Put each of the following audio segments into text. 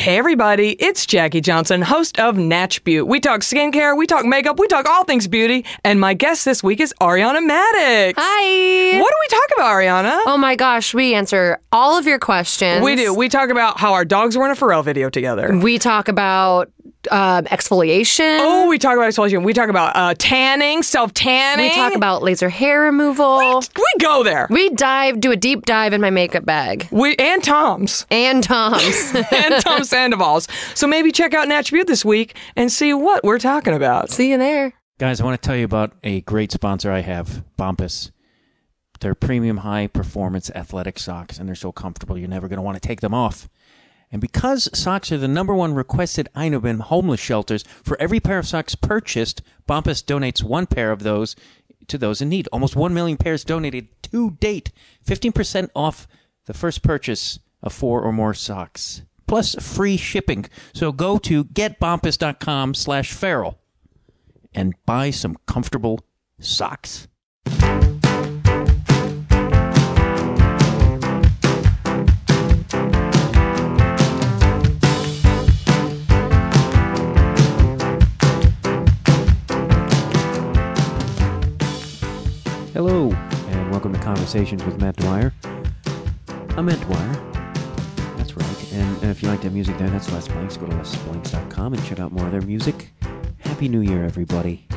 Hey everybody, it's Jackie Johnson, host of Natch Beaut. We talk skincare, we talk makeup, we talk all things beauty, and my guest this week is Ariana Madix. Hi. What do we talk about, Ariana? Oh my gosh, we answer all of your questions. We do. We talk about how our dogs were in a Pharrell video together. We talk about um, exfoliation. Oh, we talk about exfoliation. We talk about uh, tanning, self tanning. we talk about laser hair removal. We go there. We dive, do a deep dive in my makeup bag. We and Tom's And Tom's. and Tom Sandoval's. So maybe check out Natch Beaut this week and see what we're talking about. See you there. Guys, I want to tell you about a great sponsor I have, Bombas. They're premium high performance athletic socks, and they're so comfortable you're never going to want to take them off. And because socks are the number one requested item in homeless shelters, for every pair of socks purchased, Bombas donates one pair of those to those in need. Almost 1 million pairs donated to date. 15% off the first purchase of four or more socks. Plus free shipping. So go to getbombas.com slash feral and buy some comfortable socks. Hello, and welcome to Conversations with Matt Dwyer. I'm Matt Dwyer. That's right. And if you like that music there, that's Les Blanks. Go to lesblanks.com and check out more of their music. Happy New Year, everybody.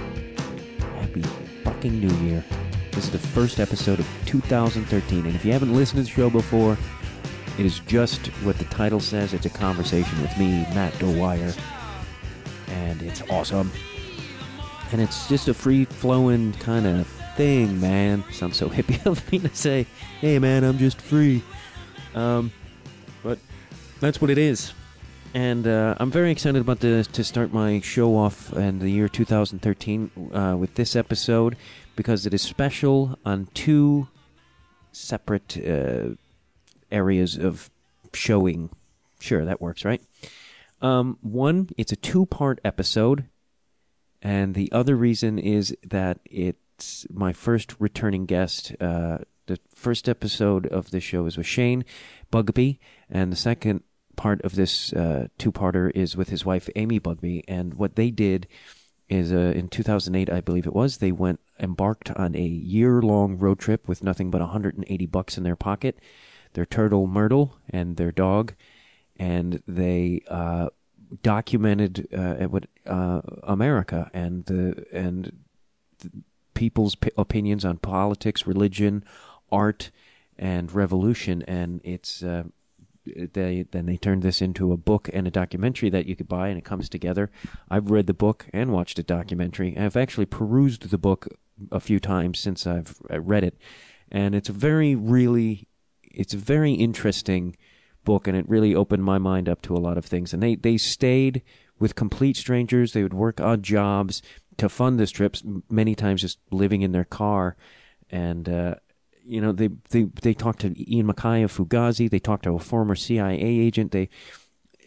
Happy fucking New Year. This is the first episode of 2013, and if you haven't listened to the show before, it is just what the title says. It's a conversation with me, Matt Dwyer, and it's awesome. And it's just a free flowing kind of thing, man. Sounds so hippie of me to say, hey, man, I'm just free. Um, but that's what it is. And uh, I'm very excited about this to start my show off in the year 2013 uh, with this episode because it is special on two separate uh, areas of showing. Sure, that works, right? Um, one, it's a two part episode. And the other reason is that my first returning guest. Uh, the first episode of this show is with Shane Bugbee, and the second part of this uh, two-parter is with his wife Amy Bugbee. And what they did is, uh, in 2008, I believe it was, they went embarked on a year-long road trip with nothing but 180 bucks in their pocket, their turtle Myrtle, and their dog, and they uh, documented uh, what uh, America and the and the people's p- opinions on politics, religion, art, and revolution. And it's uh, they then they turned this into a book and a documentary that you could buy, and it comes together. I've read the book and watched a documentary. I've actually perused the book a few times since I've uh, read it, and it's a very really it's a very interesting book and it really opened my mind up to a lot of things and they they stayed with complete strangers they would work odd jobs to fund this trip, many times just living in their car. And uh you know they they they talked to Ian MacKaye of Fugazi. They talked to a former CIA agent. They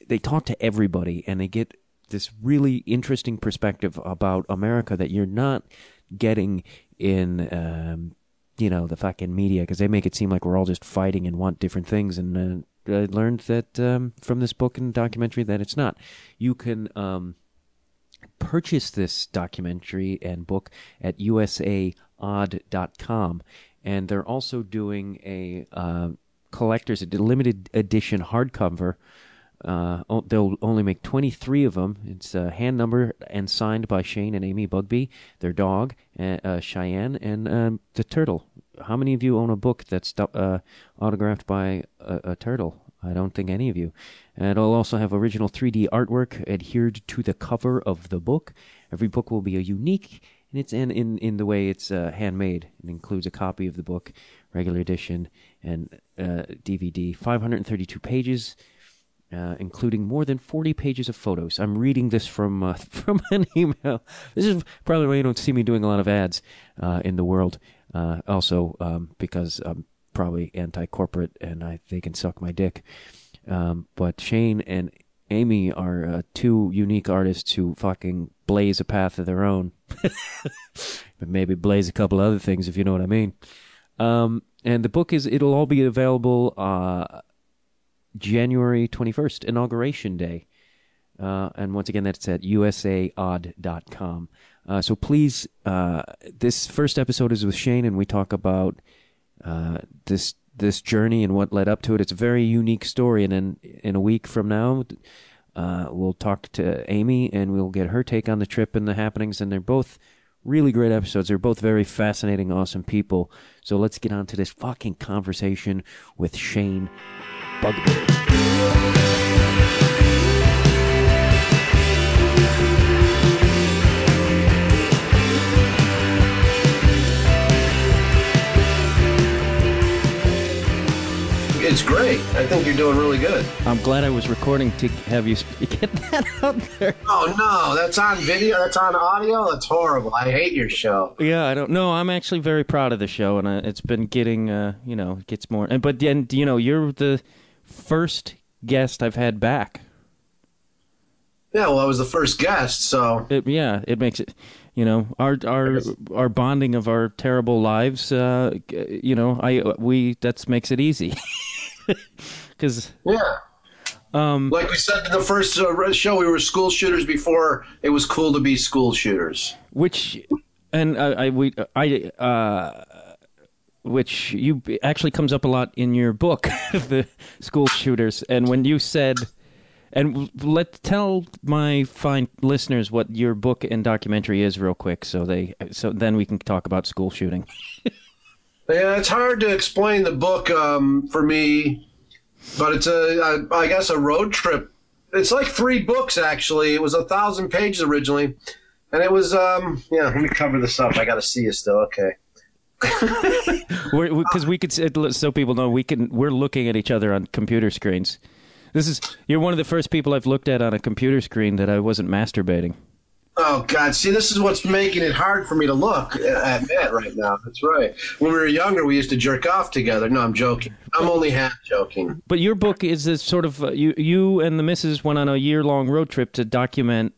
they talk to everybody and they get this really interesting perspective about America that you're not getting in um you know the fucking media because they make it seem like we're all just fighting and want different things. And uh, I learned that um, from this book and documentary that it's not. You can um, purchase this documentary and book at usaodd.com, and they're also doing a uh, collector's a limited edition hardcover. Uh, they'll only make 23 of them. It's uh, hand numbered and signed by Shane and Amy Bugbee, their dog, uh, uh, Cheyenne, and um, the turtle. How many of you own a book that's uh, autographed by a, a turtle? I don't think any of you. And it'll also have original 3D artwork adhered to the cover of the book. Every book will be a unique, and it's in in, in the way it's uh, handmade. It includes a copy of the book, regular edition, and uh, DVD. 532 pages. Uh, including more than 40 pages of photos. I'm reading this from uh, from an email. This is probably why you don't see me doing a lot of ads uh, in the world. Uh, also, um, because I'm probably anti-corporate and I they can suck my dick. Um, but Shane and Amy are uh, two unique artists who fucking blaze a path of their own. but maybe blaze a couple other things if you know what I mean. Um, and the book is it'll all be available uh, January 21st, Inauguration Day. Uh, and once again, that's at usaodd.com. Uh, so please, uh, this first episode is with Shane, and we talk about uh, this this journey and what led up to it. It's a very unique story, and then in a week from now, uh, we'll talk to Amy, and we'll get her take on the trip and the happenings. And they're both really great episodes. They're both very fascinating, awesome people. So let's get on to this fucking conversation with Shane Bugbee. It's great. I think you're doing really good. I'm glad I was recording to have you get that out there. Oh no, that's on video. That's on audio. That's horrible. I hate your show. Yeah, I don't know. I'm actually very proud of the show, and uh, it's been getting, uh, you know, it gets more. And but then, you know, you're the first guest I've had back. Yeah, well, I was the first guest, so It, yeah, it makes it. You know, our our our bonding of our terrible lives. Uh, you know, I we that makes it easy. Because yeah. Um, like we said in the first uh, show, we were school shooters before it was cool to be school shooters. which and uh, I we I uh which you actually comes up a lot in your book the school shooters and when you said and let tell my fine listeners what your book and documentary is real quick so they so then we can talk about school shooting Yeah, it's hard to explain the book um, for me, but it's a, I I guess, a road trip. It's like three books actually. It was a thousand pages originally, and it was um yeah. Let me cover this up. I got to see you still. Okay. because we could so people know we can we're looking at each other on computer screens this is you're one of the first people i've looked at on a computer screen that i wasn't masturbating Oh God! See, this is what's making it hard for me to look at Matt right now. That's right. When we were younger, we used to jerk off together. No, I'm joking. I'm only half joking. But your book is this sort of uh, you you and the missus went on a year long road trip to document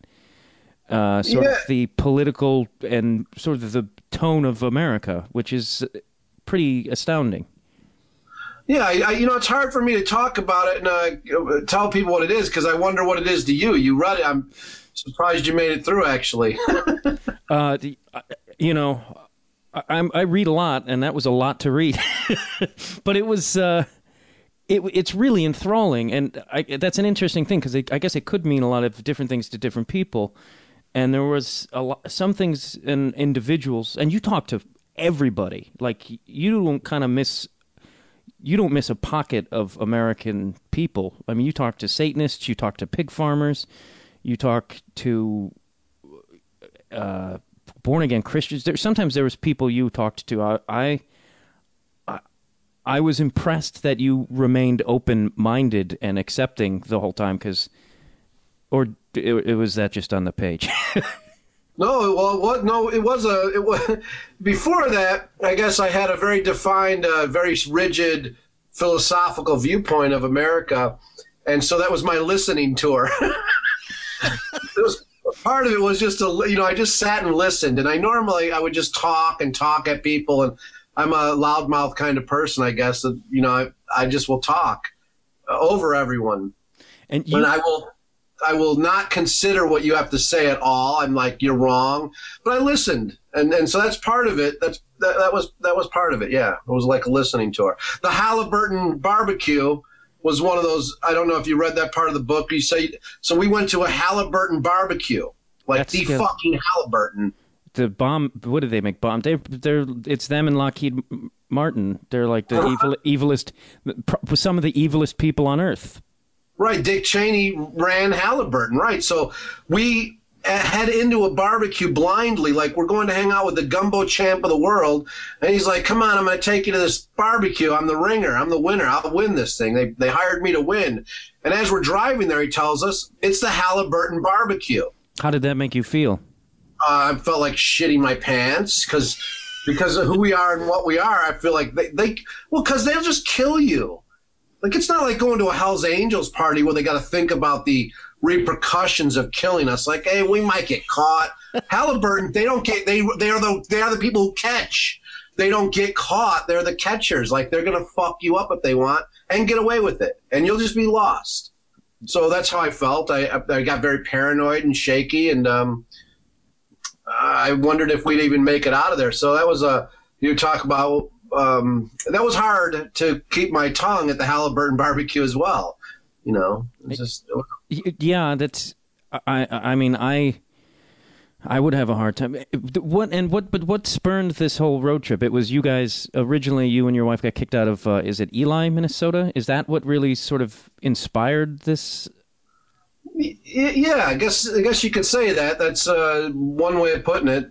uh, sort Yeah. of the political and sort of the tone of America, which is pretty astounding. Yeah, I, I, you know, it's hard for me to talk about it and uh, tell people what it is because I wonder what it is to you. You read it. I'm surprised you made it through. Actually, Uh, uh, you know, I, I read a lot, and that was a lot to read, but it was. Uh, it, it's really enthralling, and I, that's an interesting thing because I guess it could mean a lot of different things to different people. And there was a lot, some things in individuals, and you talk to everybody. Like you don't kind of miss, you don't miss a pocket of American people. I mean, you talk to Satanists, you talk to pig farmers, you talk to uh, born again Christians. There sometimes there was people you talked to. I, I I was impressed that you remained open minded and accepting the whole time because, or it, it was that just on the page. no, well, what? No, it was a. It was before that. I guess I had a very defined, uh, very rigid philosophical viewpoint of America, and so that was my listening tour. it was part of it was just to you know I just sat and listened, and I normally I would just talk and talk at people, and I'm a loudmouth kind of person, I guess. That you know I I just will talk over everyone, and you, and I will. I will not consider what you have to say at all. I'm like, you're wrong, but I listened, and and so that's part of it. That's that, that was that was part of it. Yeah, it was like a listening tour. The Halliburton barbecue was one of those. I don't know if you read that part of the book. You say so. We went to a Halliburton barbecue, like That's the good. fucking Halliburton. the bomb. What did they make bomb? They they're it's them and Lockheed Martin. They're like the uh-huh. evil evilest, some of the evilest people on earth. Right, Dick Cheney ran Halliburton. Right, so we uh, head into a barbecue blindly, like we're going to hang out with the gumbo champ of the world, and he's like, "Come on, I'm going to take you to this barbecue. I'm the ringer. I'm the winner. I'll win this thing. They they hired me to win." And as we're driving there, he tells us it's the Halliburton barbecue. How did that make you feel? Uh, I felt like shitting my pants because because of who we are and what we are. I feel like they, they well because they'll just kill you. Like it's not like going to a Hell's Angels party where they got to think about the repercussions of killing us. Like, hey, we might get caught. Halliburton, they don't get they they are the they are the people who catch. they don't get caught. They're the catchers. Like they're gonna fuck you up if they want and get away with it, and you'll just be lost. So that's how I felt. I I got very paranoid and shaky, and um, I wondered if we'd even make it out of there. So that was a you talk about um, that was hard to keep my tongue at the Halliburton barbecue as well. You know, just Yeah, that's. I. I mean, I. I would have a hard time. What and what? But what spurned this whole road trip? It was you guys originally. You and your wife got kicked out of. Uh, is it Ely, Minnesota? Is that what really sort of inspired this? Yeah, I guess I guess you could say that. That's uh, one way of putting it.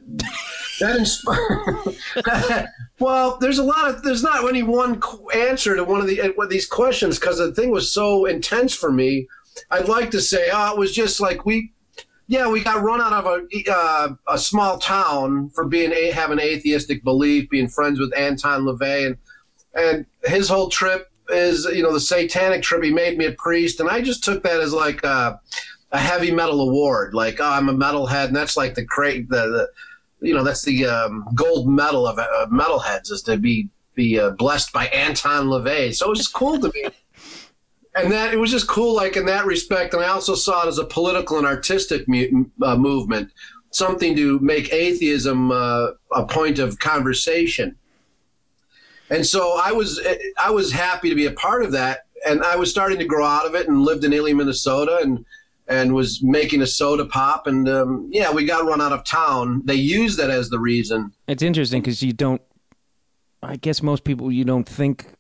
That inspired. well, there's a lot of there's not any one answer to one of the uh, one of these questions because the thing was so intense for me. I'd like to say, oh, it was just like we, yeah, we got run out of a uh, a small town for being a, having atheistic belief, being friends with Anton LaVey, and and his whole trip is you know the satanic trip. He made me a priest, and I just took that as like a, a heavy metal award. Like oh, I'm a metalhead, and that's like the great the, the you know that's the um, gold medal of uh, metalheads is to be be uh, blessed by Anton LaVey. So it was cool to me. And that it was just cool, like in that respect. And I also saw it as a political and artistic mu- uh, movement, something to make atheism uh, a point of conversation and so I was I was happy to be a part of that, and I was starting to grow out of it, and lived in Ely, Minnesota, and and was making a soda pop, and um, yeah, we got run out of town. They used that as the reason. It's interesting because you don't. I guess most people you don't think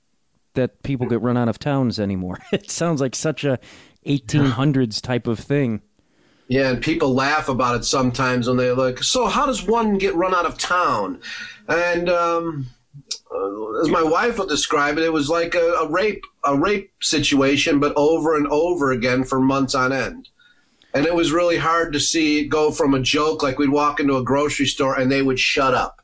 that people get run out of towns anymore. It sounds like such a 1800s type of thing. Yeah, and people laugh about it sometimes when they're like, "So how does one get run out of town?" And um, uh, as my wife would describe it, it was like a, a rape, a rape situation, but over and over again for months on end. And it was really hard to see it go from a joke, like we'd walk into a grocery store and they would shut up,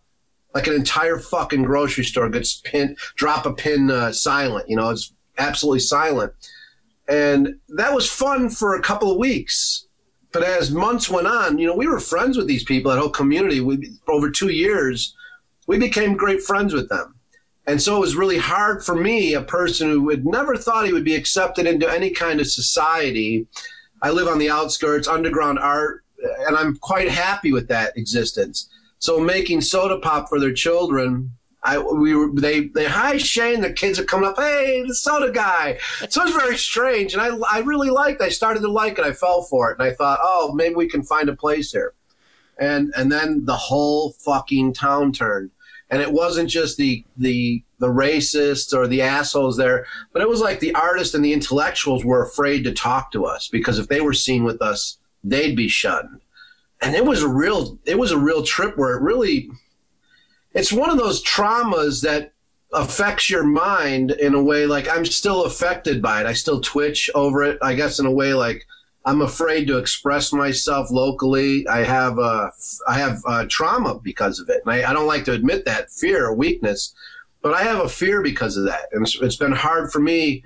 like an entire fucking grocery store gets pin, drop a pin uh, silent. You know, it's absolutely silent. And that was fun for a couple of weeks. But as months went on, you know, we were friends with these people, that whole community. We, over two years, we became great friends with them. And so it was really hard for me, a person who had never thought he would be accepted into any kind of society. I live on the outskirts, underground art, and I'm quite happy with that existence. So making soda pop for their children, I we they they hi Shane, the kids are coming up, hey, the soda guy. So it was very strange, and I I really liked. I started to like it. I fell for it, and I thought, oh, maybe we can find a place here and and then the whole fucking town turned and it wasn't just the the the racists or the assholes there but it was like the artists and the intellectuals were afraid to talk to us because if they were seen with us they'd be shunned and it was a real it was a real trip where it really it's one of those traumas that affects your mind in a way like I'm still affected by it. I still twitch over it. I guess in a way like I'm afraid to express myself locally. I have uh, I have uh, trauma because of it, and I, I don't like to admit that fear or weakness, but I have a fear because of that, and it's, it's been hard for me.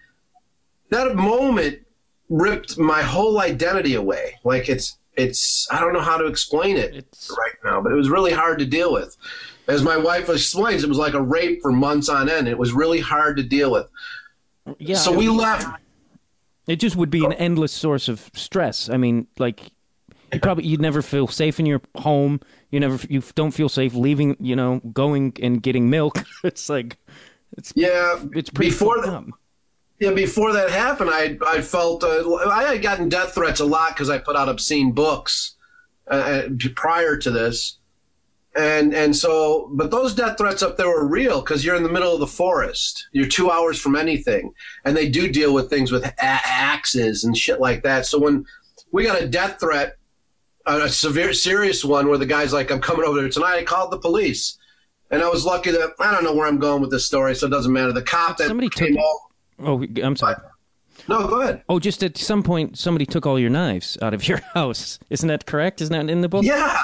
That moment ripped my whole identity away. Like it's it's I don't know how to explain it It's- right now, but it was really hard to deal with. As my wife explains, it was like a rape for months on end. It was really hard to deal with. Yeah. so we left. It just would be an endless source of stress. I mean, like you probably you'd never feel safe in your home. You never you don't feel safe leaving. You know, going and getting milk. It's like it's Yeah, it's pretty before that. Yeah, before that happened, I I felt uh, I had gotten death threats a lot because I put out obscene books uh, uh, prior to this, and and so but those death threats up there were real because you're in the middle of the forest. You're two hours from anything, and they do deal with things with a- axes and shit like that. So when we got a death threat, a severe, serious one, where the guy's like, "I'm coming over there tonight," I called the police. And I was lucky that I don't know where I'm going with this story, so it doesn't matter. The cop that Somebody took- came over, Oh, I'm sorry. no, go ahead. Oh, just at some point, somebody took all your knives out of your house. Isn't that correct? Isn't that in the book? Yeah.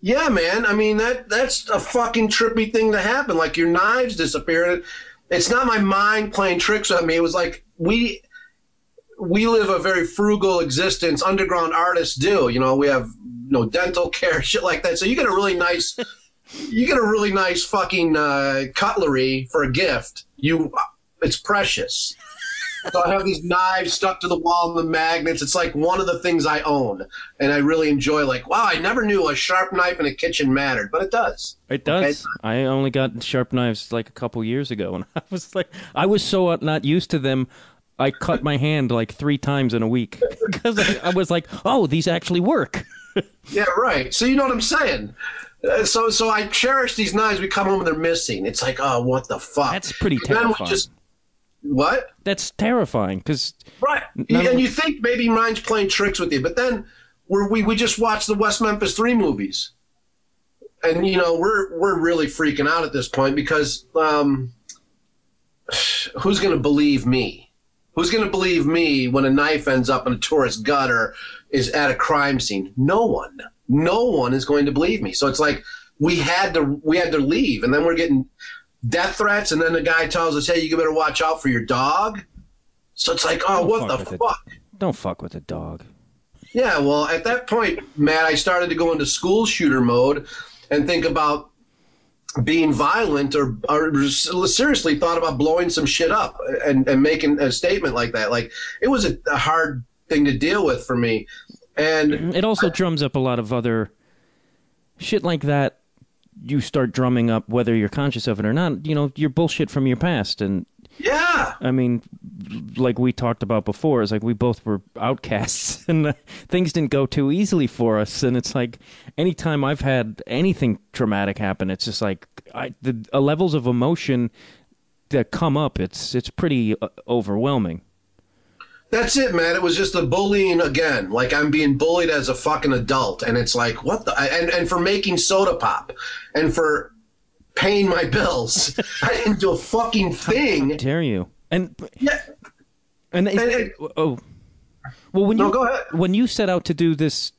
Yeah, man. I mean that that's a fucking trippy thing to happen. Like your knives disappeared. It's not my mind playing tricks on me. It was like we we live a very frugal existence. Underground artists do. You know, we have no dental care, shit like that. So you get a really nice you get a really nice fucking uh, cutlery for a gift. You, it's precious. So I have these knives stuck to the wall and the magnets. It's like one of the things I own, and I really enjoy. Like, wow, I never knew a sharp knife in a kitchen mattered, but it does. It does. I only got sharp knives like a couple years ago, and I was like, I was so not used to them. I cut my hand like three times in a week because I, I was like, oh, these actually work. Yeah, right. So you know what I'm saying. Uh, so, so I cherish these knives. We come home and they're missing. It's like, oh, what the fuck? That's pretty And then we terrifying. just what? That's terrifying because Right. None- and you think maybe mine's playing tricks with you, but then we're, we we just watched the West Memphis Three movies, and you know we're we're really freaking out at this point because um, who's going to believe me? Who's going to believe me when a knife ends up in a tourist gutter is at a crime scene? No one. No one is going to believe me. So it's like we had to we had to leave, and then we're getting death threats, and then the guy tells us, "Hey, you better watch out for your dog." So it's like, oh, Don't what fuck the fuck? don't fuck with a dog. Yeah, well, at that point, Matt, I started to go into school shooter mode and think about being violent or, or seriously thought about blowing some shit up and, and making a statement like that. Like, it was a, a hard thing to deal with for me. And It also drums up a lot of other shit like that. You start drumming up whether you're conscious of it or not. You know, your bullshit from your past, and yeah, I mean, like we talked about before, it's like we both were outcasts and uh, things didn't go too easily for us. And it's like anytime I've had anything traumatic happen, it's just like I, the uh, levels of emotion that come up. It's it's pretty uh, overwhelming. That's it, man. It was just the bullying again. Like, I'm being bullied as a fucking adult. And it's like, what the? And, and for making soda pop and for paying my bills. I didn't do a fucking thing. How Dare you? And Yeah. and, And it- oh, well, when No, you go ahead. when you set out to do this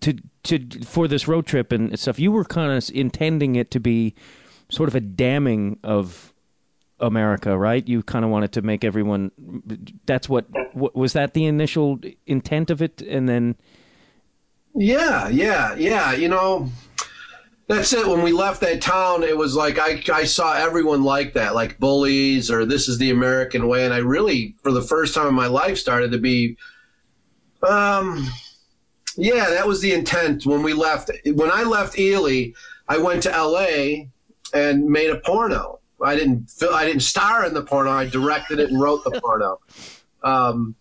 to to for this road trip and stuff, you were kind of intending it to be sort of a damning of America, right? You kind of wanted to make everyone. That's what wa- was that the initial intent of it, and then Yeah, yeah, yeah. You know, that's it. When we left that town, it was like I, I saw everyone like that, like bullies or this is the American way. And I really, for the first time in my life, started to be, um, yeah, that was the intent when we left. When I left Ely, I went to LA and made a porno. I didn't, I didn't star in the porno. I directed it and wrote the porno. Um,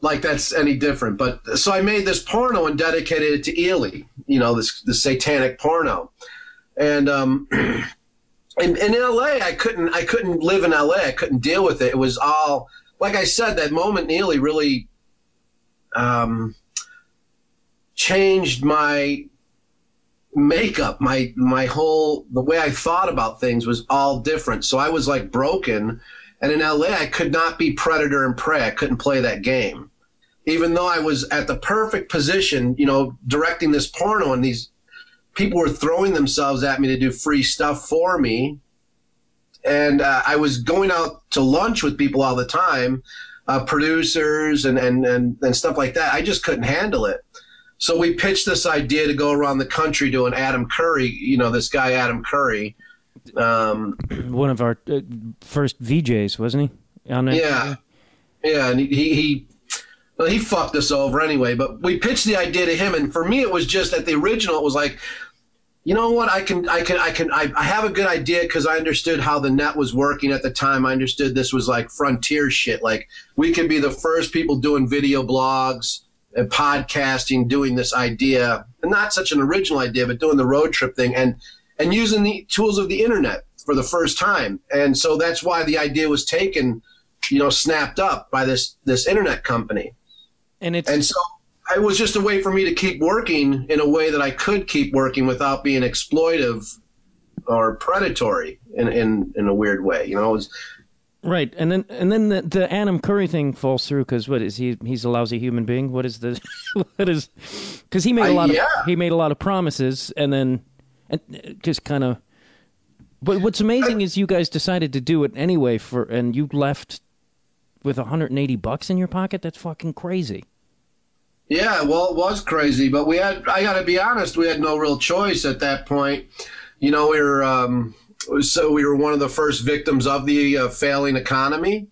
like that's any different. But so I made this porno and dedicated it to Ely, you know, this the satanic porno. And um in, in LA I couldn't I couldn't live in LA. I couldn't deal with it. It was all like I said, that moment in Ely really um changed my makeup, my my whole the way I thought about things was all different. So I was like broken and in LA, I could not be predator and prey. I couldn't play that game. Even though I was at the perfect position, you know, directing this porno and these people were throwing themselves at me to do free stuff for me. And uh, I was going out to lunch with people all the time, uh, producers and, and, and, and stuff like that. I just couldn't handle it. So we pitched this idea to go around the country doing Adam Curry, you know, this guy, Adam Curry. Um, one of our uh, first VJs, wasn't he? On that- Yeah, yeah, and he he he, well, he fucked us over anyway. But we pitched the idea to him, and for me, it was just that the original. It was like, you know what? I can I can I can I, I have a good idea because I understood how the net was working at the time. I understood this was like frontier shit. Like we could be the first people doing video blogs and podcasting, doing this idea, and not such an original idea, but doing the road trip thing and and using the tools of the internet for the first time. And so that's why the idea was taken, you know, snapped up by this this internet company. and it's And so it was just a way for me to keep working in a way that I could keep working without being exploitive or predatory in, in, in a weird way. You know, it was, Right, and then and then the, the Adam Curry thing falls through because what is he? He's a lousy human being. What is the? what is? Because he made a Uh, lot yeah. of he made a lot of promises, and then and uh, just kind of. But what's amazing is you guys decided to do it anyway for, and you left with 180 bucks in your pocket. That's fucking crazy. Yeah, well, it was crazy, but we had, I got to be honest, we had no real choice at that point. You know, we were, um, so we were one of the first victims of the uh, failing economy.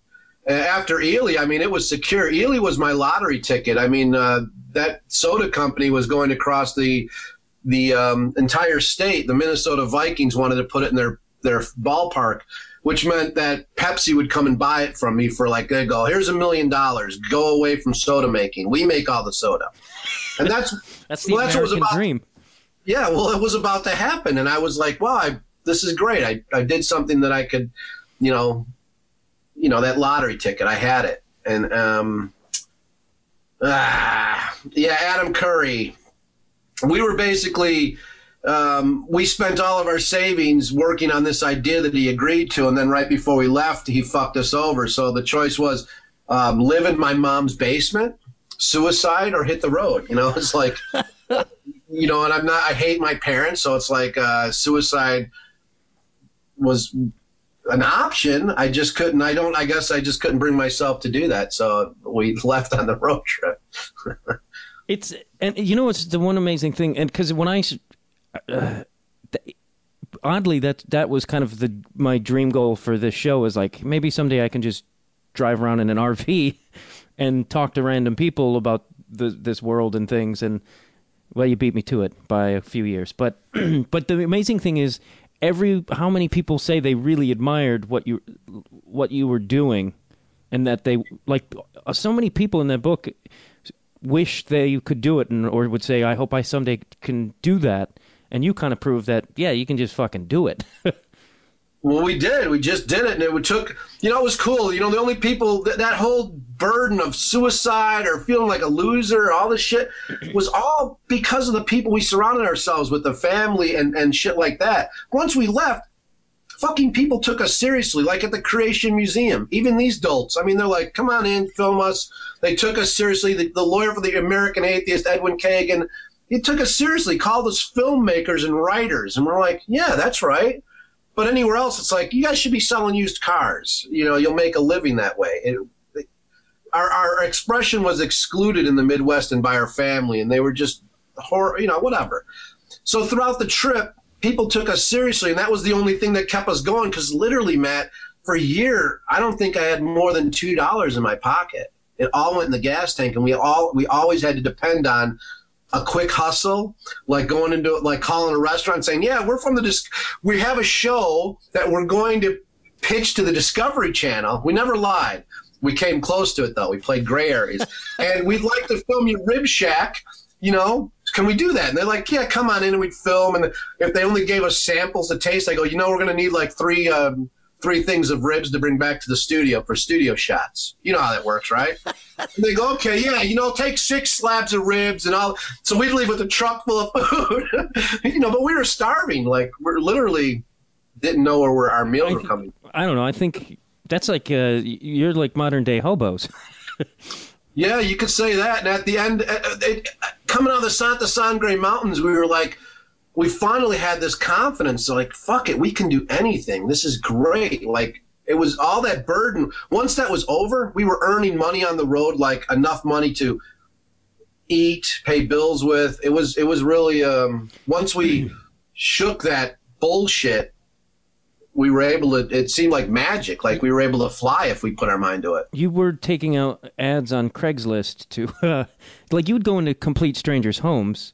After Ely, I mean, it was secure. Ely was my lottery ticket. I mean, uh, that soda company was going to cross the the um, entire state. The Minnesota Vikings wanted to put it in their their ballpark, which meant that Pepsi would come and buy it from me for like they go, here's a million dollars. Go away from soda making. We make all the soda, and that's That's the well, that's what was American about. dream. Yeah, well, it was about to happen, and I was like, wow, I, this is great. I I did something that I could, you know, you know that lottery ticket. I had it, and um, ah, yeah, Adam Curry. We were basically. Um, we spent all of our savings working on this idea that he agreed to, and then right before we left, he fucked us over. So the choice was um, live in my mom's basement, suicide, or hit the road. You know, it's like, you know, and I'm not. I hate my parents, so it's like uh, suicide was an option. I just couldn't. I don't. I guess I just couldn't bring myself to do that. So we left on the road trip. It's and you know it's the one amazing thing, and because when I, uh, th- oddly that that was kind of the my dream goal for this show is like maybe someday I can just drive around in an RV and talk to random people about the, this world and things, and well, you beat me to it by a few years, but but the amazing thing is every how many people say they really admired what you what you were doing and that they like uh, so many people in that book wish they could do it and or would say I hope I someday can do that. And you kind of prove that yeah you can just fucking do it Well, we did. We just did it, and it took. You know, it was cool. You know, the only people that that whole burden of suicide or feeling like a loser, all this shit, was all because of the people we surrounded ourselves with, the family and and shit like that. Once we left, fucking people took us seriously, like at the Creation Museum. Even these dolts. I mean, they're like, "Come on in, film us." They took us seriously. The, the lawyer for the American atheist, Edwin Kagin, he took us seriously, called us filmmakers and writers, and we're like, "Yeah, that's right." But anywhere else, it's like you guys should be selling used cars. You know, you'll make a living that way. It, our, our expression was excluded in the Midwest and by our family, and they were just horror, you know, whatever. So throughout the trip, people took us seriously, and that was the only thing that kept us going. Because literally, Matt, for a year, I don't think I had more than two dollars in my pocket. It all went in the gas tank, and we all we always had to depend on a quick hustle, like going into like calling a restaurant saying, "Yeah, we're from the we have a show that we're going to pitch to the Discovery Channel." We never lied. We came close to it though. We played gray areas, and we'd like to film your Rib Shack. You know, can we do that? And they're like, "Yeah, come on in." And we'd film. And if they only gave us samples to taste, I go, "You know, we're going to need like three." Um, Three things of ribs to bring back to the studio for studio shots. You know how that works, right? And they go, okay, yeah, you know, take six slabs of ribs and all. So we'd leave with a truck full of food, you know, but we were starving. Like, we're literally didn't know where our meals were coming. I don't know I think that's like uh, you're like modern day hobos Yeah, you could say that. And at the end, uh, uh, it, uh, coming out of the Santa Sangre Mountains, we were like, we finally had this confidence. Like, fuck it, we can do anything. This is great. Like, it was all that burden. Once that was over, we were earning money on the road, like enough money to eat, pay bills with. It was, it was really, um, once we shook that bullshit, we were able to, it seemed like magic. Like we were able to fly if we put our mind to it. you were taking out ads on Craigslist to uh, like you would go into complete strangers' homes,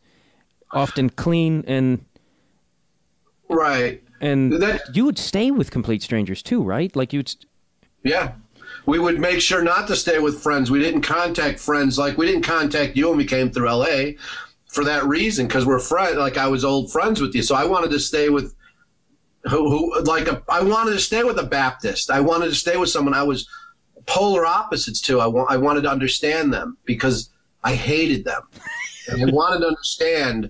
often clean and Right. and That- you would stay with complete strangers too, right? Like you'd Yeah. We would make sure not to stay with friends. We didn't contact friends. Like we didn't contact you when we came through LA for that reason because we're friends. Like I was old friends with you, so I wanted to stay with who, who like a, I wanted to stay with a Baptist. I wanted to stay with someone I was polar opposites to. I want I wanted to understand them because I hated them, I wanted to understand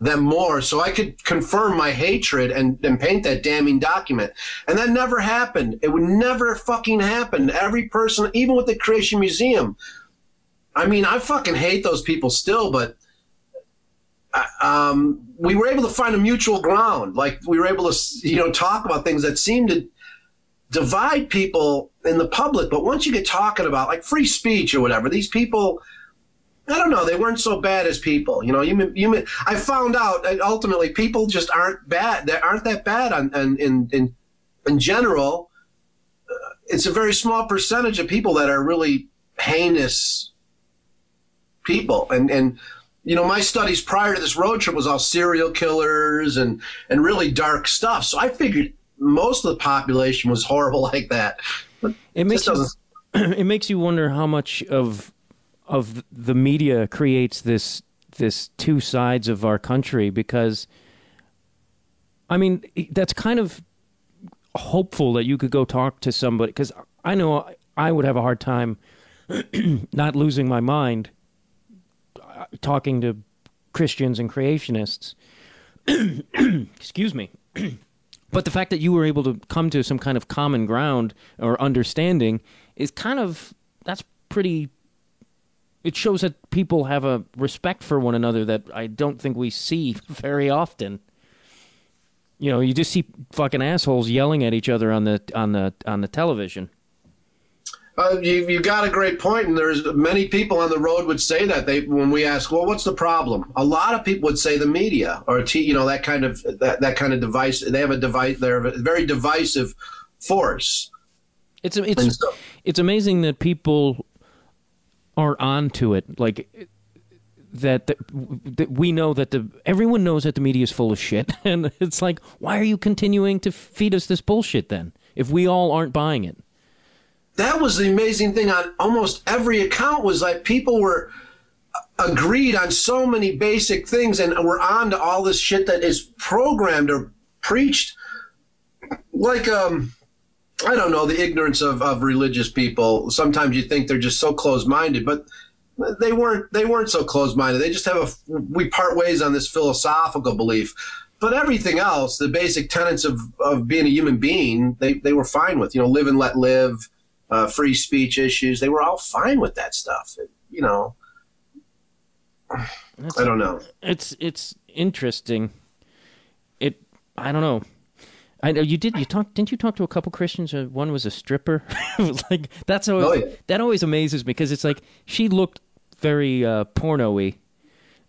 them more so I could confirm my hatred and, and paint that damning document. And that never happened. It would never fucking happen. Every person, even with the Creation Museum, I mean, I fucking hate those people still, but uh, um, we were able to find a mutual ground. Like we were able to, you know, talk about things that seemed to divide people in the public. But once you get talking about like free speech or whatever, these people I don't know. They weren't so bad as people. You know, you you I found out ultimately people just aren't bad. They aren't that bad. On, on in in in general, uh, it's a very small percentage of people that are really heinous people. And and you know, my studies prior to this road trip was all serial killers and and really dark stuff. So I figured most of the population was horrible like that. But It makes you, it makes you wonder how much of of the media creates this this two sides of our country because I mean that's kind of hopeful that you could go talk to somebody because I know I would have a hard time not losing my mind uh, talking to Christians and creationists. Excuse me. but the fact that you were able to come to some kind of common ground or understanding is kind of that's pretty it shows that people have a respect for one another that I don't think we see very often. You know, you just see fucking assholes yelling at each other on the on the on the television. Uh, you you got a great point, and there's many people on the road would say that they when we ask, well, what's the problem? A lot of people would say the media or t- you know that kind of that, that kind of device. They have a device. They're a very divisive force. It's it's so, it's amazing that people are onto it. Like that, that, that we know that the everyone knows that the media is full of shit, and it's like, why are you continuing to feed us this bullshit then? If we all aren't buying it, that was the amazing thing on almost every account was like people were agreed on so many basic things and we're on to all this shit that is programmed or preached like um I don't know, the ignorance of, of religious people. Sometimes you think they're just so close minded, but they weren't they weren't so close minded. They just have a we part ways on this philosophical belief. But everything else, the basic tenets of, of being a human being, they, they were fine with. You know, live and let live, uh, free speech issues. They were all fine with that stuff. You know, That's, I don't know. It's it's interesting. It I don't know. I know you did. You talked. Didn't you talk to a couple Christians? Uh, one was a stripper. it was like that's always oh, yeah. that always amazes me because it's like she looked very uh, porno-y,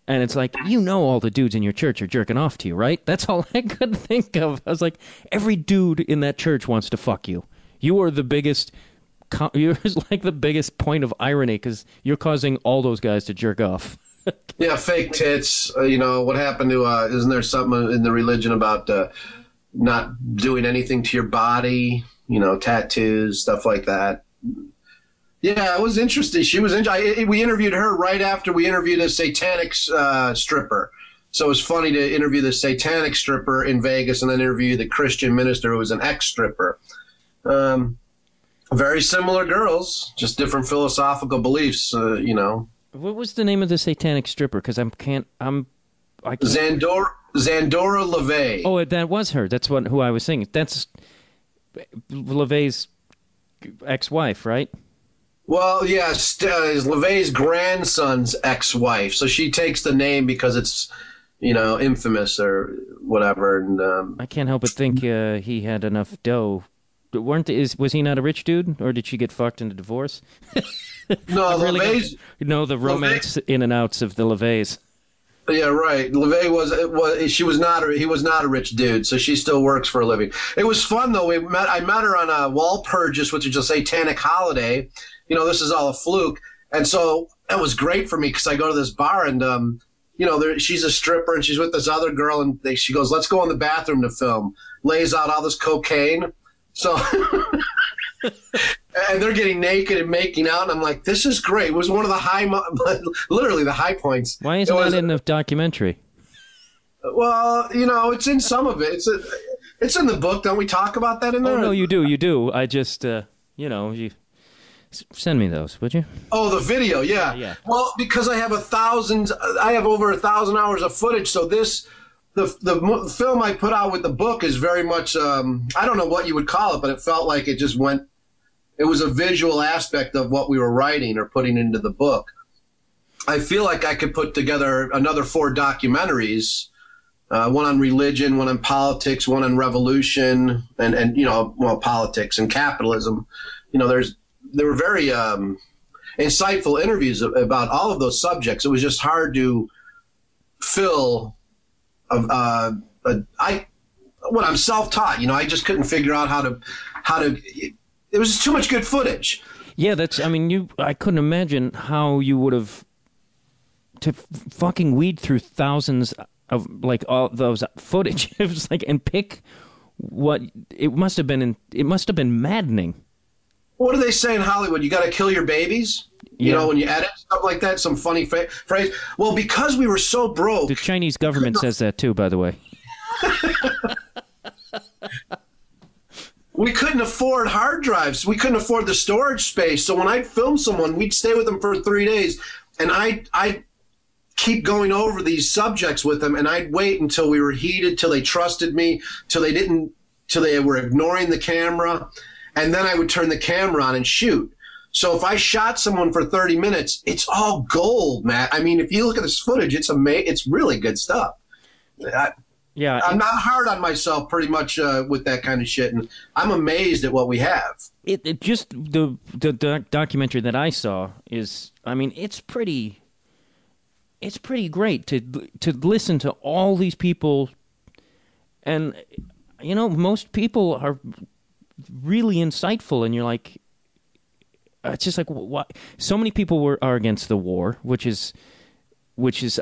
and it's like you know all the dudes in your church are jerking off to you, right? That's all I could think of. I was like, every dude in that church wants to fuck you. You are the biggest. You're like the biggest point of irony because you're causing all those guys to jerk off. yeah, fake tits. Uh, you know what happened to? Uh, isn't there something in the religion about? Uh, not doing anything to your body, you know, tattoos, stuff like that. Yeah, it was interesting. She was. In, I, we interviewed her right after we interviewed a satanic uh, stripper. So it was funny to interview the satanic stripper in Vegas and then interview the Christian minister who was an ex stripper. Um, very similar girls, just different philosophical beliefs. Uh, you know. What was the name of the satanic stripper? Because I can't. I'm. I can't. Zandor Zandora LaVey. Oh, that was her. That's what who I was saying. That's LaVey's ex-wife, right? Well, yes, uh, LaVey's grandson's ex-wife. So she takes the name because it's, you know, infamous or whatever. And um, I can't help but think uh, he had enough dough. weren't is was he not a rich dude, or did she get fucked into divorce? no, really LaVey's. know the romance LaVey, in and outs of the LaVeys. Yeah, right. LaVey was was she was not he was not a rich dude, so she still works for a living. It was fun though. We met I met her on a Walpurgis, which is a satanic holiday. You know, this is all a fluke, and so that was great for me because I go to this bar and um, you know, there, she's a stripper and she's with this other girl, and they, she goes, "Let's go in the bathroom to film." Lays out all this cocaine, so. and they're getting naked and making out, and I'm like, this is great. It was one of the high, literally the high points. Why isn't it that in the documentary? Well, you know, it's in some of it. It's a, it's in the book. Don't we talk about that in there? Oh no, you do, you do. I just, uh, you know, you send me those, would you? Oh, the video, yeah. yeah. Well, because I have a thousand, I have over a thousand hours of footage, so this the the film I put out with the book is very much um, I don't know what you would call it, but it felt like it just went it was a visual aspect of what we were writing or putting into the book. I feel like I could put together another four documentaries, uh, one on religion, one on politics, one on revolution, and and you know, well, politics and capitalism. You know, there's they were very. Um, insightful interviews about all of those subjects. It was just hard to fill. A, uh, a, I when I'm self-taught, you know, I just couldn't figure out how to how to. It, it was just too much good footage. Yeah, that's. I mean, you. I couldn't imagine how you would have to f- fucking weed through thousands of like all those footage. it was like and pick what it must have been. In, it must have been maddening. What do they say in Hollywood? You got to kill your babies. You Yeah. know, when you edit stuff like that, some funny fa- phrase. Well, because we were so broke, The Chinese government says that too, by the way. we couldn't afford hard drives. We couldn't afford the storage space. So when I'd film someone, we'd stay with them for three days, and I I keep going over these subjects with them, and I'd wait until we were heated, till they trusted me, till they didn't, till they were ignoring the camera, and then I would turn the camera on and shoot. So if I shot someone for 30 minutes, it's all gold, Matt. I mean, if you look at this footage, it's ama- it's really good stuff. I, Yeah, I'm not hard on myself pretty much uh, with that kind of shit, and I'm amazed at what we have. it, it just the the doc- documentary that I saw is I mean it's pretty it's pretty great to to listen to all these people and you know most people are really insightful and you're like it's just like what so many people were are against the war which is which is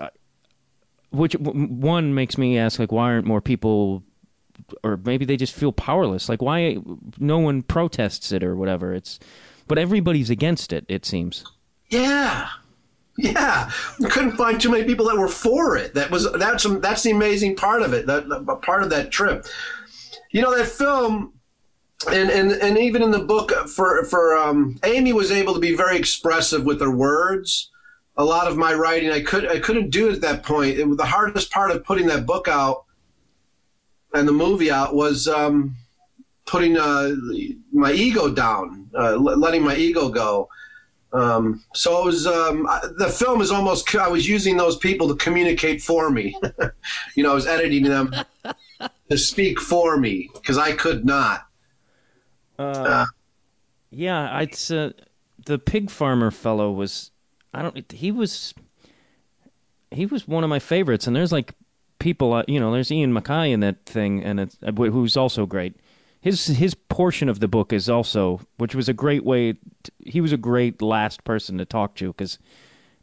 which one makes me ask like why aren't more people or maybe they just feel powerless. Like why no one protests it or whatever. It's but everybody's against it. It seems. Yeah, yeah. We couldn't find too many people that were for it. That was that's that's the amazing part of it. That, part of that trip. You know that film. And, and and even in the book for for um, Amy was able to be very expressive with her words. A lot of my writing I could I couldn't do it at that point. It the hardest part of putting that book out and the movie out was um, putting uh, my ego down, uh, letting my ego go. Um, so it was um, the film is almost I was using those people to communicate for me. you know, I was editing them to speak for me because I could not. Yeah, it's uh, the pig farmer fellow was. I don't. He was. He was one of my favorites, and there's like people. Uh, you know, there's Ian MacKaye in that thing, and it's uh, who's also great. His his portion of the book is also, which was a great way. t he was a great last person to talk to because,